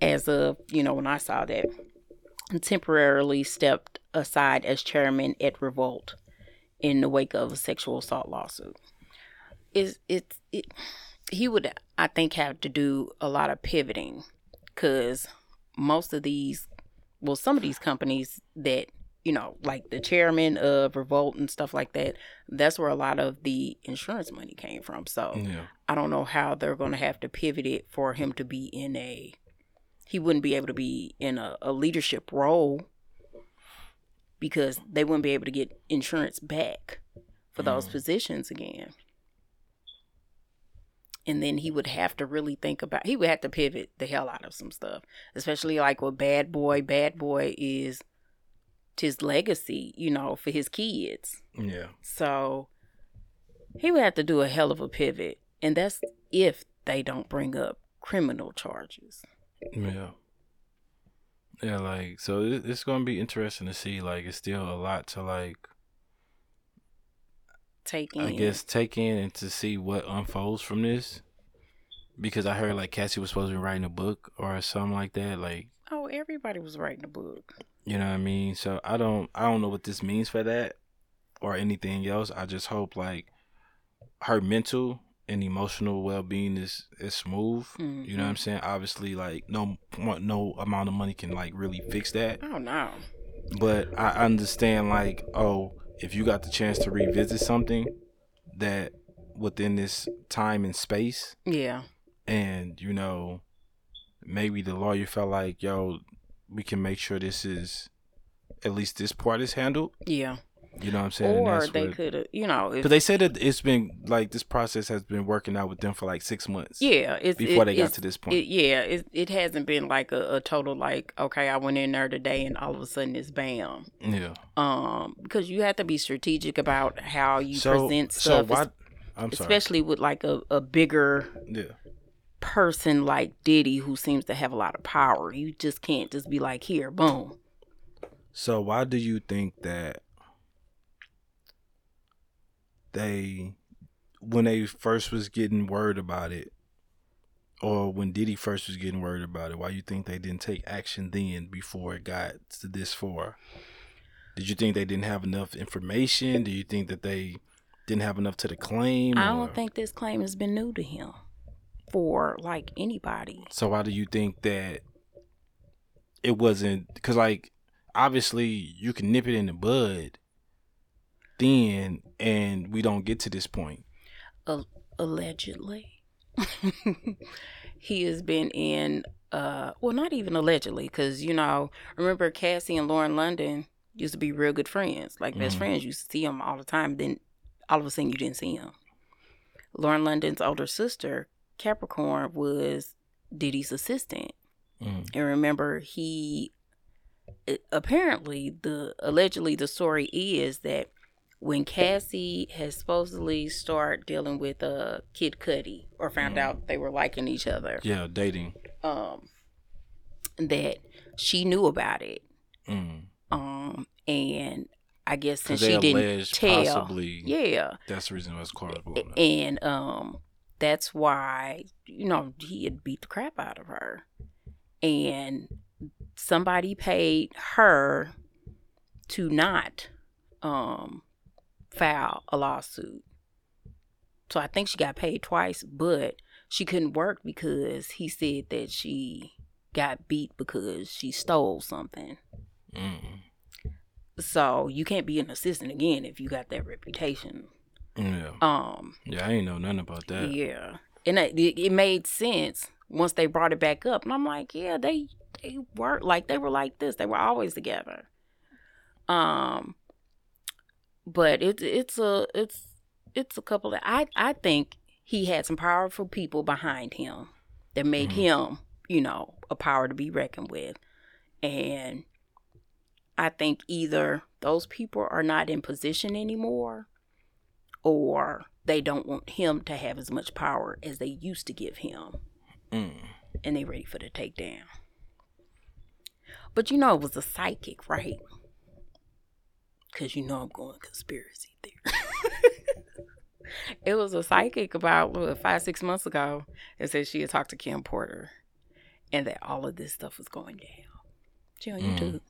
as of, you know, when I saw that, temporarily stepped aside as chairman at Revolt in the wake of a sexual assault lawsuit. Is it, it he would I think have to do a lot of pivoting cuz most of these well some of these companies that you know like the chairman of Revolt and stuff like that that's where a lot of the insurance money came from. So Yeah. I don't know how they're going to have to pivot it for him to be in a he wouldn't be able to be in a, a leadership role because they wouldn't be able to get insurance back for those Mm. positions again. And then he would have to really think about he would have to pivot the hell out of some stuff. Especially like with Bad Boy. Bad Boy is his legacy, you know, for his kids. Yeah. So he would have to do a hell of a pivot. And that's if they don't bring up criminal charges. Yeah. Yeah, like so it's gonna be interesting to see. Like it's still a lot to like Taking I guess take in and to see what unfolds from this. Because I heard like Cassie was supposed to be writing a book or something like that. Like Oh, everybody was writing a book. you know what I mean? So I don't I don't know what this means for that or anything else. I just hope like her mental and emotional well being is is smooth. You know what I'm mm-hmm. saying? Obviously like no no amount of money can like really fix that. Oh no. but I understand like oh if you got the chance to revisit something that within this time and space Yeah. and you know maybe the lawyer felt like yo we can make sure this is at least this part is handled Yeah. You know what i'm saying Or they could have, you know, because they said that it's been like this process has been working out with them for like six months yeah, it's before it- they got to this point It, yeah, it it hasn't been like a, a total like okay, I went in there today and all of a sudden it's bam. yeah Um, because you have to be strategic about how you so present so stuff, why es- i'm sorry especially with like a, a bigger yeah person like Diddy who seems to have a lot of power. You just can't just be like, here, boom. So why do you think that they when they first was getting word about it or when Diddy first was getting word about it, why you think they didn't take action then before it got to this far? Did you think they didn't have enough information? Do you think that they didn't have enough to the claim? I don't think this claim has been new to him for like anybody. So why do you think that it wasn't? Because like obviously you can nip it in the bud, then and we don't get to this point. allegedly he has been in uh well not even allegedly because you know remember cassie and lauren london used to be real good friends like best Mhm. friends you see them all the time then all of a sudden you didn't see him lauren london's older sister capricorn was diddy's assistant Mm. and remember he apparently the allegedly the story is that when Cassie has supposedly started dealing with uh Kid Cudi or found Mm. out they were liking each other, Yeah, dating. um, that she knew about it, Mm. um, and I guess since she didn't tell, possibly yeah, that's the reason why it's up. and um, that's why you know he had beat the crap out of her, and somebody paid her to not um file a lawsuit. So I think she got paid twice, but she couldn't work because he said that she got beat because she stole something. Mm. So you can't be an assistant again if you got that reputation. Yeah, Um yeah, I ain't know nothing about that. Yeah, and it, it it made sense once they brought it back up, and I'm like, yeah, they they were like they were like this. They were always together. Um, but it's it's a it's it's a couple of I I think he had some powerful people behind him that made Mhm. him you know a power to be reckoned with, and I think either those people are not in position anymore or they don't want him to have as much power as they used to give him. Mm. And they're ready for the takedown. But you know it was a psychic, right? Cause you know I'm going conspiracy theory. it was a psychic about what, five, six months ago that said she had talked to Kim Porter and that all of this stuff was going down. She on Mm. YouTube.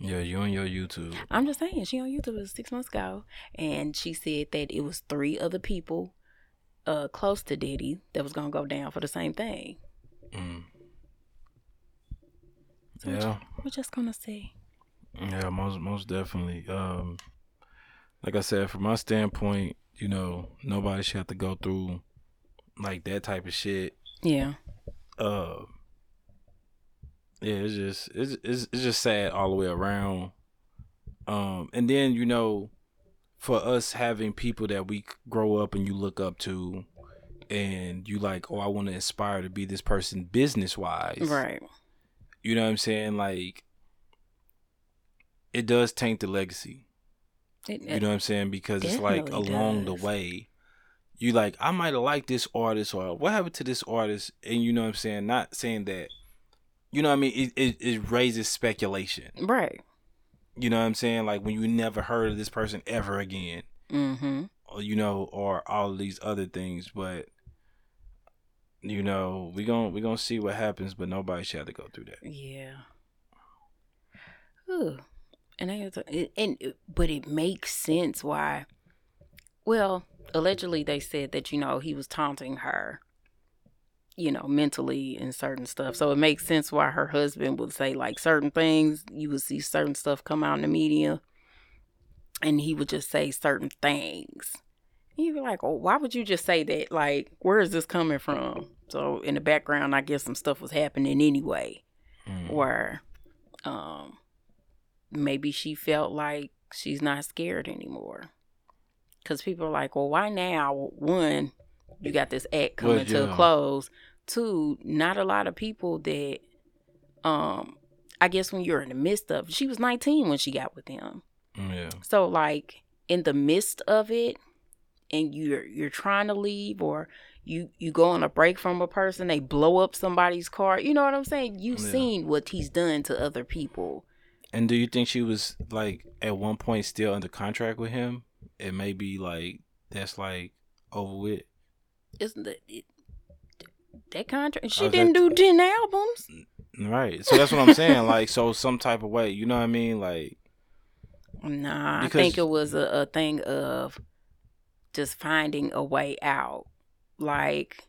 Yeah, you on your YouTube. I'm just saying, she on YouTube was six months ago, and she said that it was three other people uh close to Diddy that was gonna go down for the same thing. Mm. So we're, Yeah. we're just gonna see. Yeah, most most definitely. Um, like I said, from my standpoint, you know, nobody should have to go through like that type of shit. Yeah, Uh, yeah, it's just it's it's, it's just sad all the way around. Um, and then you know, for us having people that we grow up and you look up to, and you like, oh, I want to aspire to be this person business wise, right. You know what I'm saying? Like, it does taint the legacy. It, You know what I'm saying? Because it's like along does. the way, you like I might have liked this artist or what happened to this artist, and you know what I'm saying. Not saying that, you know what I mean. It it, it raises speculation. right. You know what I'm saying? Like when you never heard of this person ever again, Mm-hmm. or you know, or all of these other things. But you know, we gon' we gonna see what happens. But nobody should have to go through that. Yeah. Ooh. And I it, and but it makes sense why. Well, allegedly they said that you know he was taunting her, you know, mentally and certain stuff. So it makes sense why her husband would say like certain things. You would see certain stuff come out in the media, and he would just say certain things. And you'd be like, "Oh, why would you just say that? Like, where is this coming from?" So in the background, I guess some stuff was happening anyway Mm. where um maybe she felt like she's not scared anymore because people are like well why now one you got this act coming Well, to a close two not a lot of people that um i guess when you're in the midst of she was 19 when she got with him Yeah. so like in the midst of it and you're you're trying to leave or you you go on a break from a person, they blow up somebody's car. You know what I'm saying? You've Yeah. seen what he's done to other people. And do you think she was like at one point still under contract with him? It may be like that's like over with. Isn't that it, that contract? She Oh, didn't that- do ten albums. Right. So that's what I'm saying. Like so some type of way. You know what I mean? Like Nah, I think it was a, a thing of just finding a way out. Like,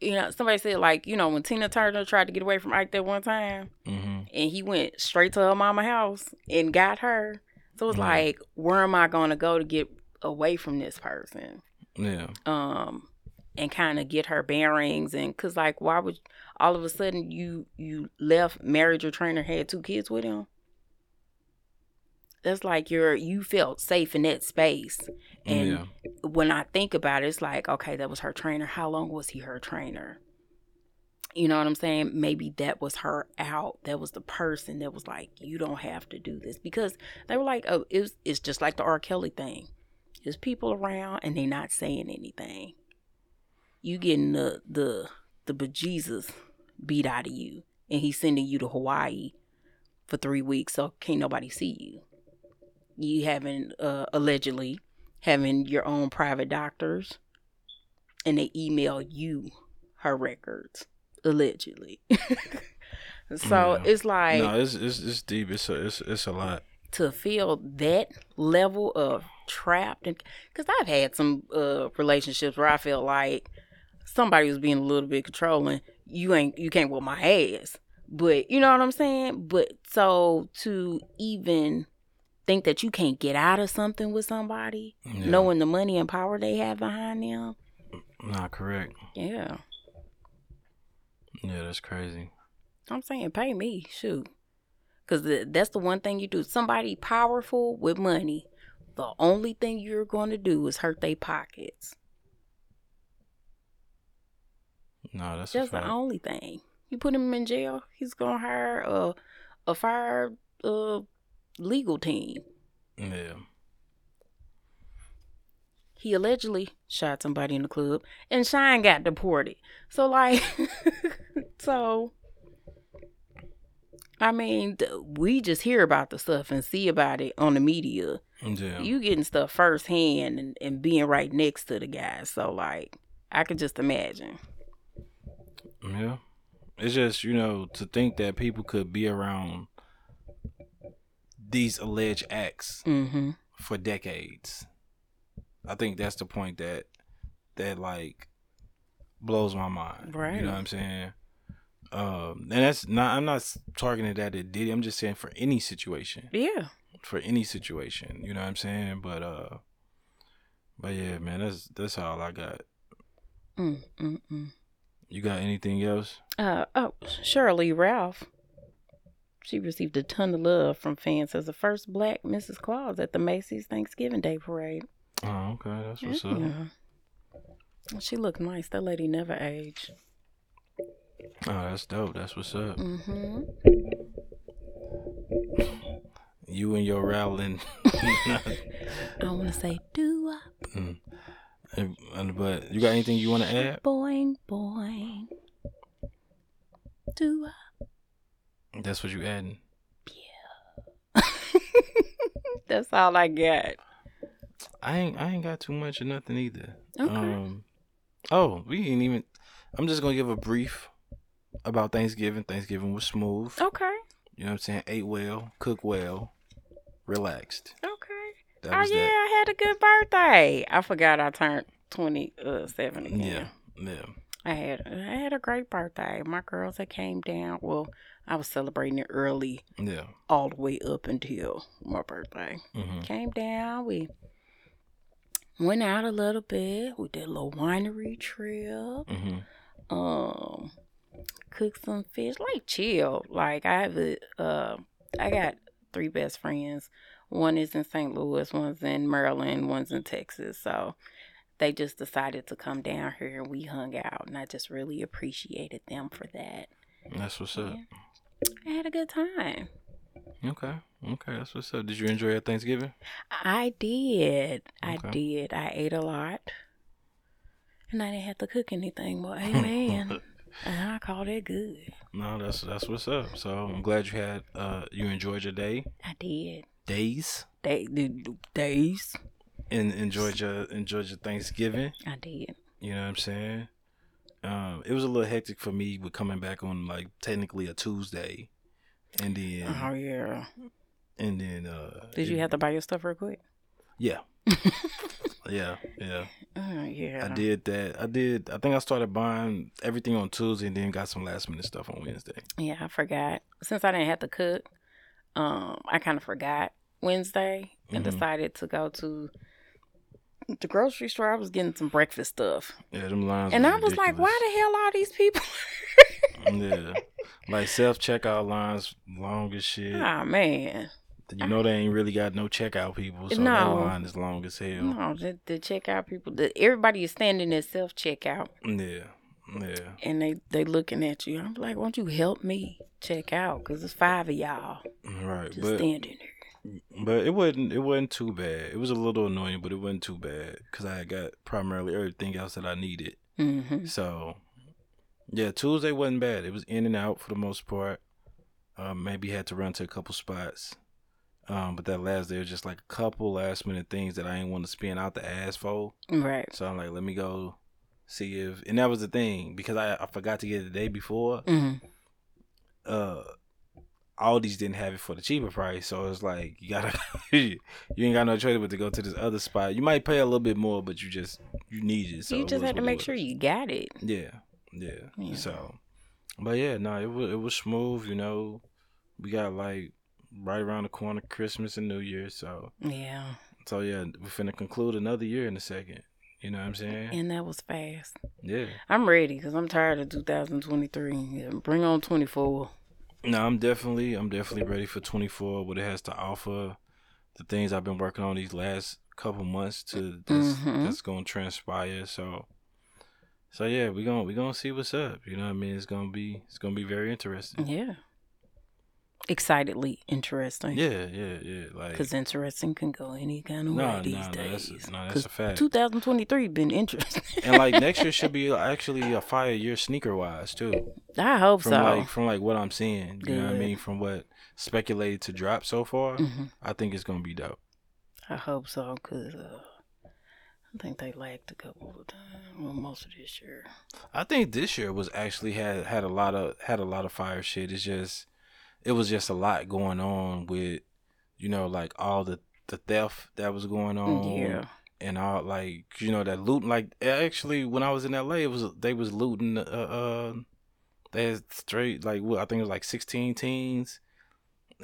you know, somebody said like, you know, when Tina Turner tried to get away from Ike that one time, hmm and he went straight to her mama house and got her. So it's Mhm. like, where am I gonna go to get away from this person? Yeah. Um, and kind of get her bearings and cause like, why would all of a sudden you you left, married your trainer, had two kids with him? That's like you're you felt safe in that space. Oh, and yeah. when I think about it, it's like, okay, that was her trainer. How long was he her trainer? You know what I'm saying? Maybe that was her out. That was the person that was like, you don't have to do this because they were like, oh, it was, it's just like the R. Kelly thing. There's people around and they're not saying anything. You getting the the the bejesus beat out of you, and he's sending you to Hawaii for three weeks, so can't nobody see you. You having uh, allegedly having your own private doctors and they email you her records allegedly so Yeah. it's like no, it's it's it's deep. It's a it's it's a lot. to feel that level of trapped and because i've had some uh relationships where i felt like somebody was being a little bit controlling you ain't you can't whip my ass but you know what i'm saying but so to even think that you can't get out of something with somebody Yeah. knowing the money and power they have behind them Not correct. yeah Yeah, that's crazy. i'm saying pay me shoot because that's the one thing you do somebody powerful with money the only thing you're going to do is hurt their pockets No, that's That's the only thing. You put him in jail, he's gonna hire a a fire uh legal team. Yeah. He allegedly shot somebody in the club, and Shyne got deported. So like, so I mean, we just hear about the stuff and see about it on the media. Yeah. You getting stuff firsthand and, and being right next to the guy. So like, I could just imagine. Yeah. It's just, you know, to think that people could be around these alleged acts Mm-hmm. for decades. I think that's the point that that like blows my mind. Right. You know what I'm saying? Um and that's not I'm not targeting that at Diddy. I'm just saying for any situation. Yeah. For any situation. You know what I'm saying? But uh but yeah, man, that's that's all I got. Mm, mm, mm. You got anything else? Uh, oh, Sheryl Lee Ralph. She received a ton of love from fans as the first black Mrs. Claus at the Macy's Thanksgiving Day Parade. Oh, okay, that's what's up. Yeah. She looked nice. That lady never aged. Oh, that's dope. That's what's up. Mm-hmm. You and your rattling. I want to say do up, Mm. And- and- but you got anything you want to add? boing, boing. Do up. That's what you adding. That's all I got. I ain't. I ain't got too much of nothing either. Okay. Um. Oh, we ain't even. I'm just gonna give a brief about Thanksgiving. Thanksgiving was smooth. Okay. You know what I'm saying? Ate well, cooked well, relaxed. Okay. That Oh yeah, that. I had a good birthday. I forgot I turned twenty uh seven again. Yeah. Yeah. I had I had a great birthday. My girls that came down. Well, I was celebrating it early, Yeah. all the way up until my birthday. hmm Came down. We went out a little bit. We did a little winery trip. hmm Um, cooked some fish. Like chill. Like I have a uh, I got three best friends. One is in St. Louis. One's in Maryland. One's in Texas. So. They just decided to come down here and we hung out, and I just really appreciated them for that. That's what's up. I had a good time. Okay. Okay. That's what's up. Did you enjoy your Thanksgiving? I did. I did. I ate a lot. And I didn't have to cook anything, but amen. and I called it good. No, that's that's what's up. So I'm glad you had uh you enjoyed your day I did. days Day, days. and enjoyed your enjoyed your Thanksgiving. I did. You know what I'm saying? Um, it was a little hectic for me with coming back on like technically a Tuesday, and then Oh, yeah. and then uh, Did you it- have to buy your stuff real quick? Yeah, yeah, yeah. Oh, yeah. I did that. I did. I think I started buying everything on Tuesday, and then got some last minute stuff on Wednesday. Yeah, I forgot. Since I didn't have to cook, um, I kind of forgot Wednesday and Mhm. decided to go to the grocery store. I was getting some breakfast stuff. Yeah, them lines. And I was like, why the hell are these people? yeah, like self checkout lines long as shit. oh, man. You know they ain't really got no checkout people, so that No. line is long as hell. No, the, the checkout people, the, everybody is standing at self checkout Yeah, yeah. and they, they looking at you. I'm like, won't you help me check out? Because it's five of y'all Right, just but standing there. But it wasn't it wasn't too bad. It was a little annoying, but it wasn't too bad because I got primarily everything else that I needed. Mm-hmm. So yeah, Tuesday wasn't bad. It was in and out for the most part. Um, maybe had to run to a couple spots. Um, but that last day was just like a couple last minute things that I didn't want to spend out the ass for. Right. So I'm like, let me go see if, and that was the thing because I, I forgot to get it the day before. Mm-hmm. Uh, Aldi's didn't have it for the cheaper price, so it's like you gotta, you ain't got no choice but to go to this other spot. You might pay a little bit more, but you just you need it. So you just had to make sure you got it. Yeah, yeah, Yeah. So, but yeah, no, it was it was smooth. You know, we got like right around the corner Christmas and New Year, so Yeah. so yeah, we're finna conclude another year in a second. You know what I'm saying? And that was fast. Yeah. I'm ready because I'm tired of 2023. Yeah, bring on 24. No, I'm definitely I'm definitely ready for 24. What it has to offer, the things I've been working on these last couple months to that's, Mhm. that's gonna transpire. So, so yeah, we gonna we gonna see what's up. You know what I mean? It's gonna be it's gonna be very interesting. Yeah. Excitedly interesting. Yeah, yeah, yeah. Like Because interesting can go any kind of No, way these that's- days. no, that's 'Cause a fact. 2023 been interesting. and like next year should be actually a fire year sneaker wise too. I hope From so. like from like what I'm seeing, you know what I mean. From what speculated to drop so far, hmm I think it's gonna be dope. I hope so, because uh, I think they lagged a couple of times. Well, most of this year. I think this year was actually had had a lot of had a lot of fire shit. It's just it was just a lot going on with you know like all the the theft that was going on. yeah. and all like you know that looting like actually when I was in LA it was they was looting uh uh they had straight like what I think it was like sixteen teens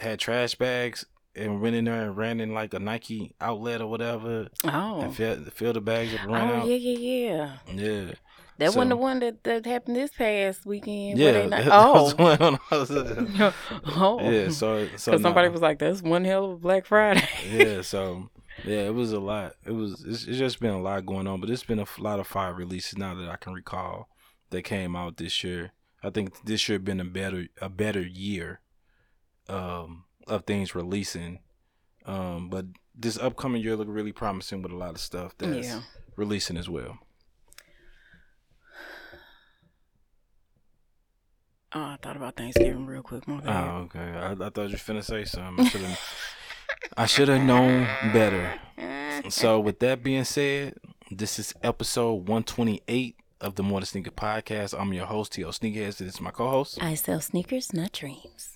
had trash bags and went in there and ran in like a Nike outlet or whatever Oh. and filled, filled the bags up ran Oh, out. yeah, yeah, yeah. Yeah, That So- wasn't the one that, that happened this past weekend. yeah. not, that oh. was one on- I was, oh. yeah, so so Because somebody was like, that's one hell of a Black Friday. yeah, so yeah, it was a lot. It was it's, it's just been a lot going on, but it's been a lot of fire releases now that I can recall that came out this year. I think this year been a better a better year um of things releasing. Um but this upcoming year look really promising with a lot of stuff that's Yeah. releasing as well. Oh, I thought about Thanksgiving real quick. My bad. Oh, okay. I, I thought you were finna say something. I should have I should have known better. So with that being said, this is episode 128 of the More Than Sneaker podcast. I'm your host, T.O. Sneakerheads. This is my co-host. I sell sneakers, not dreams.